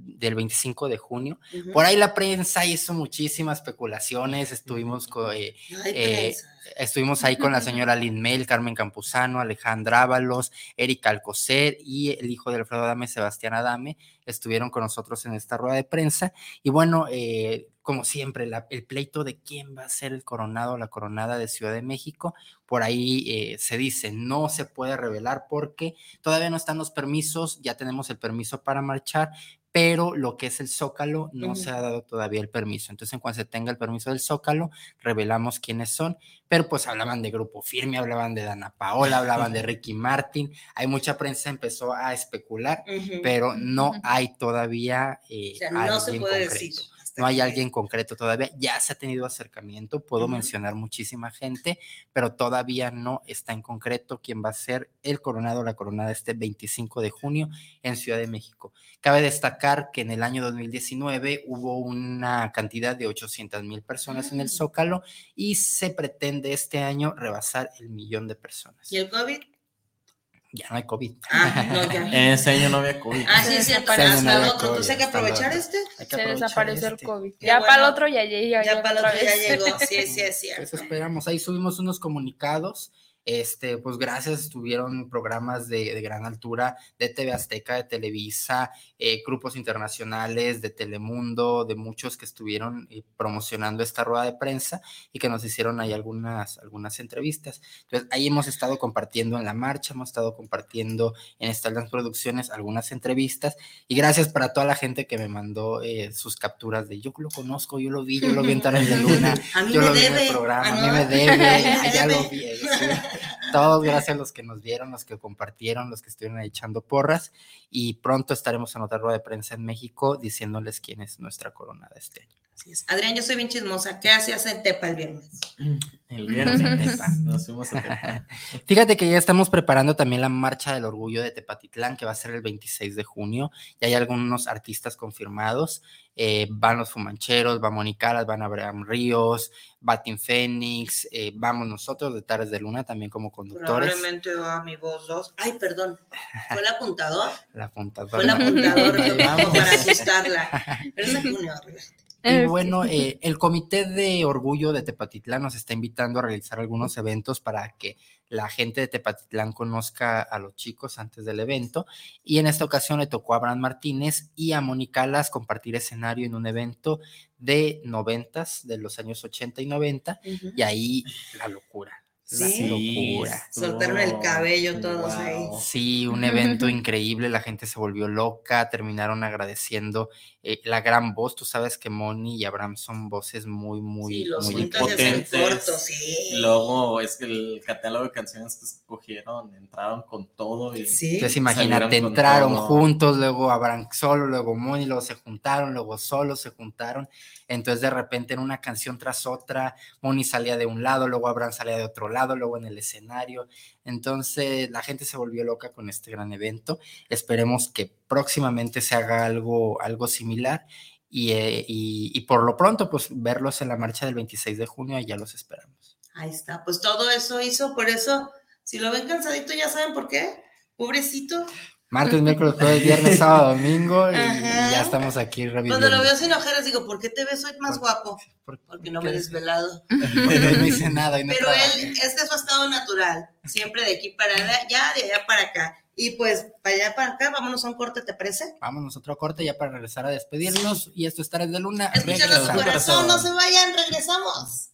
del 25 de junio. Por ahí la prensa hizo muchísimas especulaciones, estuvimos con, eh, eh. Estuvimos ahí con la señora <laughs> Lin Mel, Carmen Campuzano, Alejandra Ábalos, Erika Alcocer y el hijo de Alfredo Adame, Sebastián Adame, estuvieron con nosotros en esta rueda de prensa. Y bueno, eh, como siempre, la- el pleito de quién va a ser el coronado o la coronada de Ciudad de México, por ahí eh, se dice, no se puede revelar porque todavía no están los permisos, ya tenemos el permiso para marchar, pero lo que es el Zócalo no se ha dado todavía el permiso. Entonces, en cuanto se tenga el permiso del Zócalo, revelamos quiénes son, pero pues hablaban de Grupo Firme, hablaban de Dana Paola, hablaban de <laughs> Ricky Martin, hay mucha prensa empezó a especular, pero no hay todavía eh, O sea, no se puede concreto. decir. No hay alguien concreto todavía. Ya se ha tenido acercamiento, puedo mencionar muchísima gente, pero todavía no está en concreto quién va a ser el coronado o la coronada este 25 de junio en Ciudad de México. Cabe destacar que en el año 2019 hubo una cantidad de 800 mil personas en el Zócalo y se pretende este año rebasar el millón de personas. ¿Y el COVID? Ya no hay COVID. Ah, no, ya. <laughs> Ese año no había COVID. Ah, sí, año no hasta el otro. COVID, Entonces hay que el aprovechar este. Hay que Se aprovechar desapareció el este. COVID. Qué Ya para el bueno. otro ya llega. Ya para el otro ya vez. llegó. <laughs> Sí, sí, es cierto. Eso esperamos. Ahí subimos unos comunicados. Este, pues gracias, estuvieron programas de, de gran altura de TV Azteca, de Televisa, eh, grupos internacionales, de Telemundo, de muchos que estuvieron eh, promocionando esta rueda de prensa y que nos hicieron ahí algunas, algunas entrevistas. Entonces, ahí hemos estado compartiendo en la marcha, hemos estado compartiendo en estas las producciones algunas entrevistas y gracias para toda la gente que me mandó eh, sus capturas de yo lo conozco, yo lo vi, yo lo vi en Tares de Luna, <laughs> A mí yo lo vi en el programa, a mí me debe, <laughs> A mí me ya lo vi. sí. <laughs> Todos gracias a los que nos vieron, los que compartieron, los que estuvieron echando porras y pronto estaremos en otra rueda de prensa en México diciéndoles quién es nuestra coronada este año. Así es. Adrián, yo soy bien chismosa. ¿Qué hacías en Tepa el viernes? El viernes <laughs> nos fuimos a Tepa. <laughs> Fíjate que ya estamos preparando también la Marcha del Orgullo de Tepatitlán, que va a ser el 26 de junio. Ya hay algunos artistas confirmados. Eh, van los Fumancheros, va Monicalas, van Abraham Ríos, va Tim Fénix, eh, vamos nosotros de Tares de Luna también como conductores. Probablemente va mi voz dos. Ay, perdón. ¿Fue el apuntador? <laughs> La apuntadora. Fue el apuntador vamos. para asustarla. Pero es junio. Y bueno, eh, el Comité de Orgullo de Tepatitlán nos está invitando a realizar algunos eventos para que la gente de Tepatitlán conozca a los chicos antes del evento. Y en esta ocasión le tocó a Abraham Martínez y a Mónica Alas compartir escenario en un evento de noventas, de los años 80 y 90, Ujú. y ahí la locura. Sí. locura. Soltaron el cabello todos ahí. Sí, un <laughs> evento increíble, la gente se volvió loca, terminaron agradeciendo eh, la gran voz. Tú sabes que Moni y Abraham son voces muy, muy, Sí, los muy potentes. cortos, sí. Luego es que el catálogo de canciones que escogieron entraron con todo y Sí. Entonces imagínate, entraron todo. juntos, luego Abraham solo, luego Moni, luego se juntaron, luego solo se juntaron. Entonces de repente en una canción tras otra, Moni salía de un lado, luego Abraham salía de otro lado, luego en el escenario. Entonces la gente se volvió loca con este gran evento. Esperemos que próximamente se haga algo, algo similar. Y, eh, y- y por lo pronto, pues verlos en la marcha del 26 de junio, ya los esperamos. Ahí está. Pues todo eso hizo, por eso, si lo ven cansadito, ya saben por qué. Pobrecito. Martes, miércoles, <laughs> jueves, viernes, sábado, domingo, y, ya estamos aquí reviviendo. Cuando lo veo sin ojeras, digo, ¿por qué te ves hoy más guapo? ¿Por Porque no me he desvelado. <laughs> Porque no hice nada y no Pero trabajé. él, este es su estado natural, siempre de aquí para allá, de allá para acá. Y pues, para allá para acá, vámonos a un corte, ¿te parece? Vámonos otro corte ya para regresar a despedirnos. Y esto es Tares de Luna. Escuchando su corazón, no se vayan, regresamos.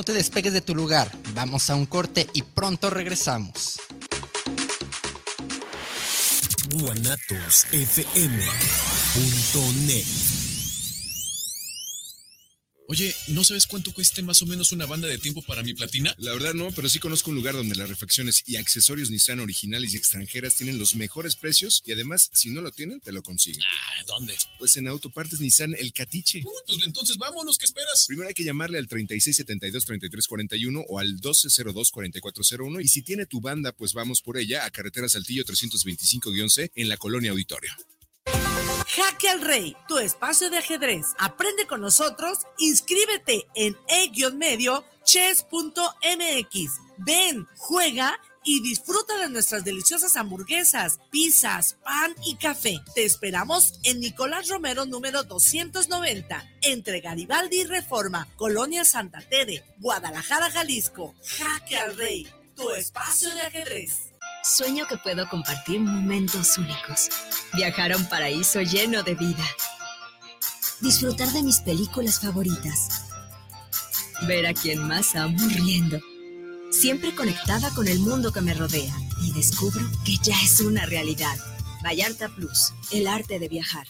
No te despegues de tu lugar. Vamos a un corte y pronto regresamos. Oye, ¿no sabes cuánto cueste más o menos una banda de tiempo para mi platina? La verdad no, pero sí conozco un lugar donde las refacciones y accesorios Nissan originales y extranjeras tienen los mejores precios y además, si no lo tienen, te lo consiguen. Ah, ¿dónde? Pues en Autopartes Nissan El Catiche. Uh, pues entonces vámonos, ¿qué esperas? Primero hay que llamarle al 3672-3341 o al 1202-4401 y si tiene tu banda, pues vamos por ella a Carretera Saltillo 325-C en la Colonia Auditorio. Jaque al Rey, tu espacio de ajedrez. Aprende con nosotros, inscríbete en e-medio chess.mx. Ven, juega y disfruta de nuestras deliciosas hamburguesas, pizzas, pan y café. Te esperamos en Nicolás Romero número 290, entre Garibaldi y Reforma, Colonia Santa Tere, Guadalajara, Jalisco. Jaque al Rey, tu espacio de ajedrez. Sueño que puedo compartir momentos únicos. Viajar a un paraíso lleno de vida. Disfrutar de mis películas favoritas. Ver a quien más amo riendo. Siempre conectada con el mundo que me rodea. Y descubro que ya es una realidad. Vallarta Plus, el arte de viajar.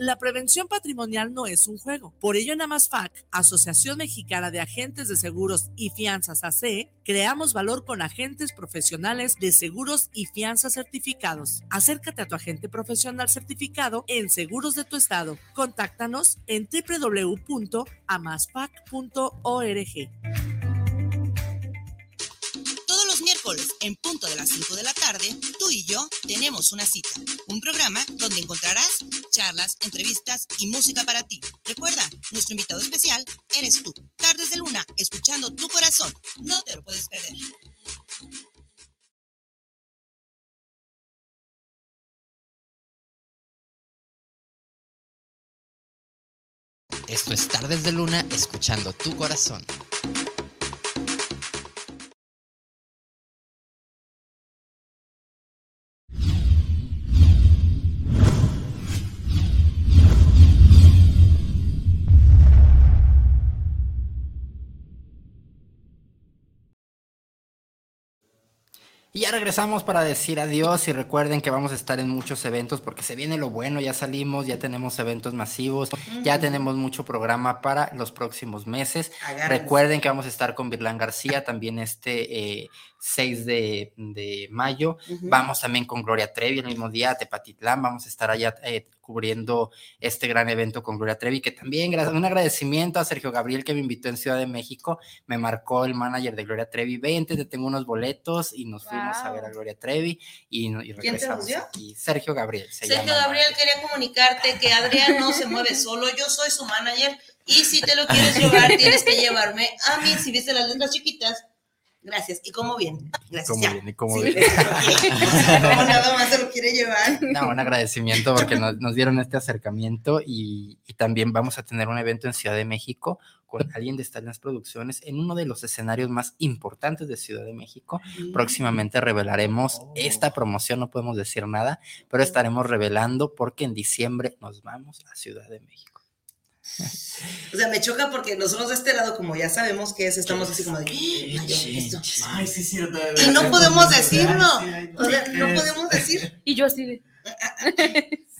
La prevención patrimonial no es un juego. Por ello, en Amasfac, Asociación Mexicana de Agentes de Seguros y Fianzas AC, creamos valor con agentes profesionales de seguros y fianzas certificados. Acércate a tu agente profesional certificado en Seguros de tu Estado. Contáctanos en www.amasfac.org. En punto de las 5 de la tarde, tú y yo tenemos una cita. Un programa donde encontrarás charlas, entrevistas y música para ti. Recuerda, nuestro invitado especial eres tú. Tardes de Luna, escuchando tu corazón. No te lo puedes perder. Esto es Tardes de Luna, escuchando tu corazón. Y ya regresamos para decir adiós y recuerden que vamos a estar en muchos eventos porque se viene lo bueno, ya salimos, ya tenemos eventos masivos, ya tenemos mucho programa para los próximos meses. Agárrense. Recuerden que vamos a estar con Virlán García también este eh, 6 de, de mayo. Vamos también con Gloria Trevi el mismo día a Tepatitlán, vamos a estar allá eh, cubriendo este gran evento con Gloria Trevi, que también un agradecimiento a Sergio Gabriel que me invitó en Ciudad de México, me marcó el manager de Gloria Trevi, vente, te tengo unos boletos y nos fuimos a ver a. Gloria Trevi y, y ¿Quién te regresamos dio? aquí. Sergio Gabriel se Sergio llama. Gabriel quería comunicarte que Adrián no se mueve <laughs> solo, yo soy su manager y si te lo quieres llevar <laughs> tienes que llevarme a mí, si viste las letras chiquitas. Gracias. ¿Y cómo bien? Gracias. ¿Cómo ya. viene? ¿Cómo Sí, viene? como nada más se lo quiere llevar. No, un agradecimiento porque nos, nos dieron este acercamiento y, y también vamos a tener un evento en Ciudad de México con alguien de Stalins Producciones en uno de los escenarios más importantes de Ciudad de México. Próximamente revelaremos esta promoción, no podemos decir nada, pero estaremos revelando porque en diciembre nos vamos a Ciudad de México. O sea, me choca porque nosotros de este lado, como ya sabemos que es, estamos así como de, "Ah, yo, esto". Ay, sí, sí. Y no podemos decirlo. O sea, no podemos decir. Y yo así de.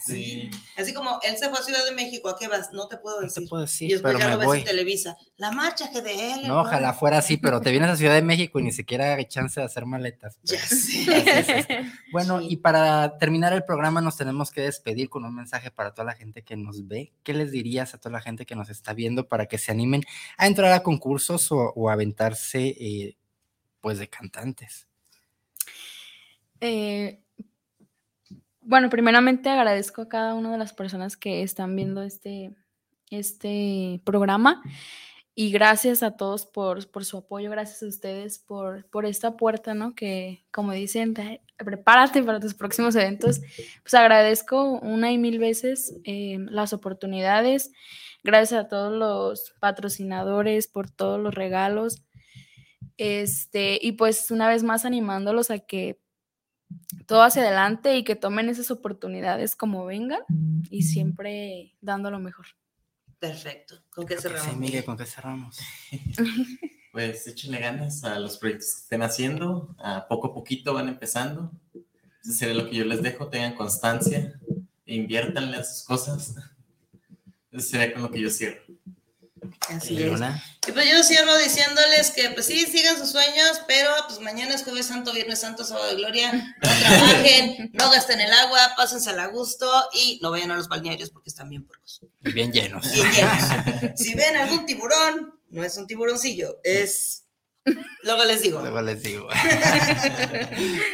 Sí. Así como él se fue a Ciudad de México, ¿a qué vas? No te puedo decir. puedo decir, y después pero ya me lo ves voy. en Televisa. La marcha que de él. No, ojalá fuera así, pero te vienes a Ciudad de México y ni siquiera hay chance de hacer maletas. Ya sé. Así es esto. <laughs> Bueno, y para terminar el programa nos tenemos que despedir con un mensaje para toda la gente que nos ve. ¿Qué les dirías a toda la gente que nos está viendo para que se animen a entrar a concursos o, o aventarse eh, pues de cantantes? Eh, bueno, primeramente agradezco a cada una de las personas que están viendo este, este programa y gracias a todos por, por su apoyo, gracias a ustedes por, por esta puerta, ¿no? Que como dicen, "Te- prepárate para tus próximos eventos. Pues agradezco una y mil veces eh, las oportunidades, gracias a todos los patrocinadores por todos los regalos. Este, y pues una vez más animándolos a que todo hacia adelante y que tomen esas oportunidades como vengan y siempre dando lo mejor. Perfecto. ¿Con qué cerramos? Sí, Miguel, ¿con qué cerramos? <laughs> Pues échenle ganas a los proyectos que estén haciendo. A poco a poquito van empezando. Eso sería lo que yo les dejo. Tengan constancia. E inviértanle a sus cosas. Eso sería con lo que yo cierro. Así ¿Y es. Y pues yo cierro diciéndoles que pues sí, sigan sus sueños, pero pues mañana es jueves santo, viernes santo, sábado de gloria. No <laughs> trabajen, no gasten el agua, pásensela a gusto y no vayan a los balnearios porque están bien puercos. Y bien llenos. Bien llenos. <laughs> Si ven algún tiburón, no es un tiburoncillo, es... Luego les digo. Luego les digo.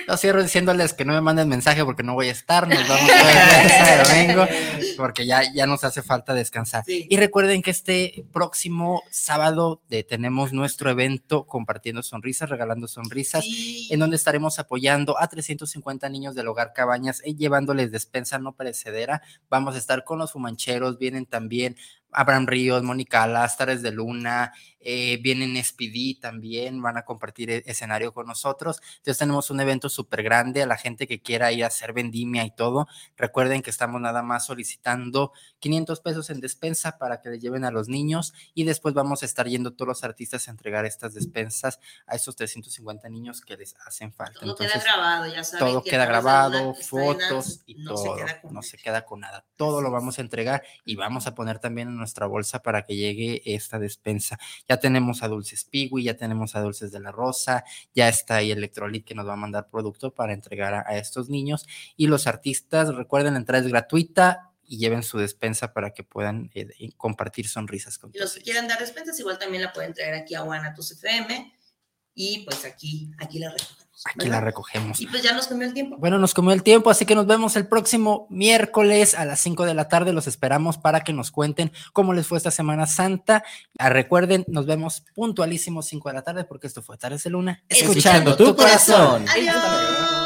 Yo cierro diciéndoles que no me manden mensaje porque no voy a estar. Nos vamos a ver este domingo porque ya, ya nos hace falta descansar. Y recuerden que este próximo sábado de- tenemos nuestro evento compartiendo sonrisas, regalando sonrisas, en donde estaremos apoyando a 350 niños del hogar Cabañas y llevándoles despensa no perecedera. Vamos a estar con los fumancheros, vienen también Abraham Ríos, Mónica Lástares de Luna, eh, vienen Speedy también, van a compartir e- escenario con nosotros. Entonces tenemos un evento súper grande a la gente que quiera ir a hacer vendimia y todo. Recuerden que estamos nada más solicitando 500 pesos en despensa para que le lleven a los niños y después vamos a estar yendo todos los artistas a entregar estas despensas a esos 350 niños que les hacen falta. Todo Entonces, queda grabado, ya saben. todo que queda grabado, fotos y no todo. no se queda con nada. Todo lo vamos a entregar y vamos a poner también en nuestra bolsa para que llegue esta despensa. Ya tenemos a Dulces Piwi, ya tenemos a Dulces de la Rosa, ya está ahí Electrolit que nos va a mandar producto para entregar a, a estos niños. Y los artistas, recuerden, la entrada es gratuita y lleven su despensa para que puedan eh, eh, compartir sonrisas con Y los que quieran dar despensas, igual también la pueden traer aquí a Guanatos FM. Y pues aquí, aquí la recogemos. Aquí ¿verdad? la recogemos. Y pues ya nos comió el tiempo. Bueno, nos comió el tiempo, así que nos vemos el próximo miércoles a las 5 de la tarde. Los esperamos para que nos cuenten cómo les fue esta Semana Santa. Ah, recuerden, nos vemos puntualísimos 5 de la tarde porque esto fue Tardes de Luna. Escuchando tu corazón. Adiós.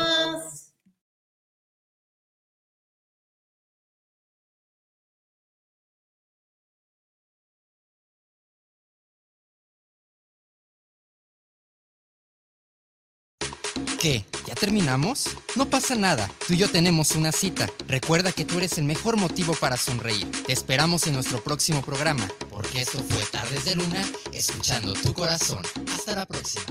¿Qué? ¿Ya terminamos? No pasa nada, tú y yo tenemos una cita. Recuerda que tú eres el mejor motivo para sonreír. Te esperamos en nuestro próximo programa, porque esto fue Tardes de Luna, escuchando tu corazón. Hasta la próxima.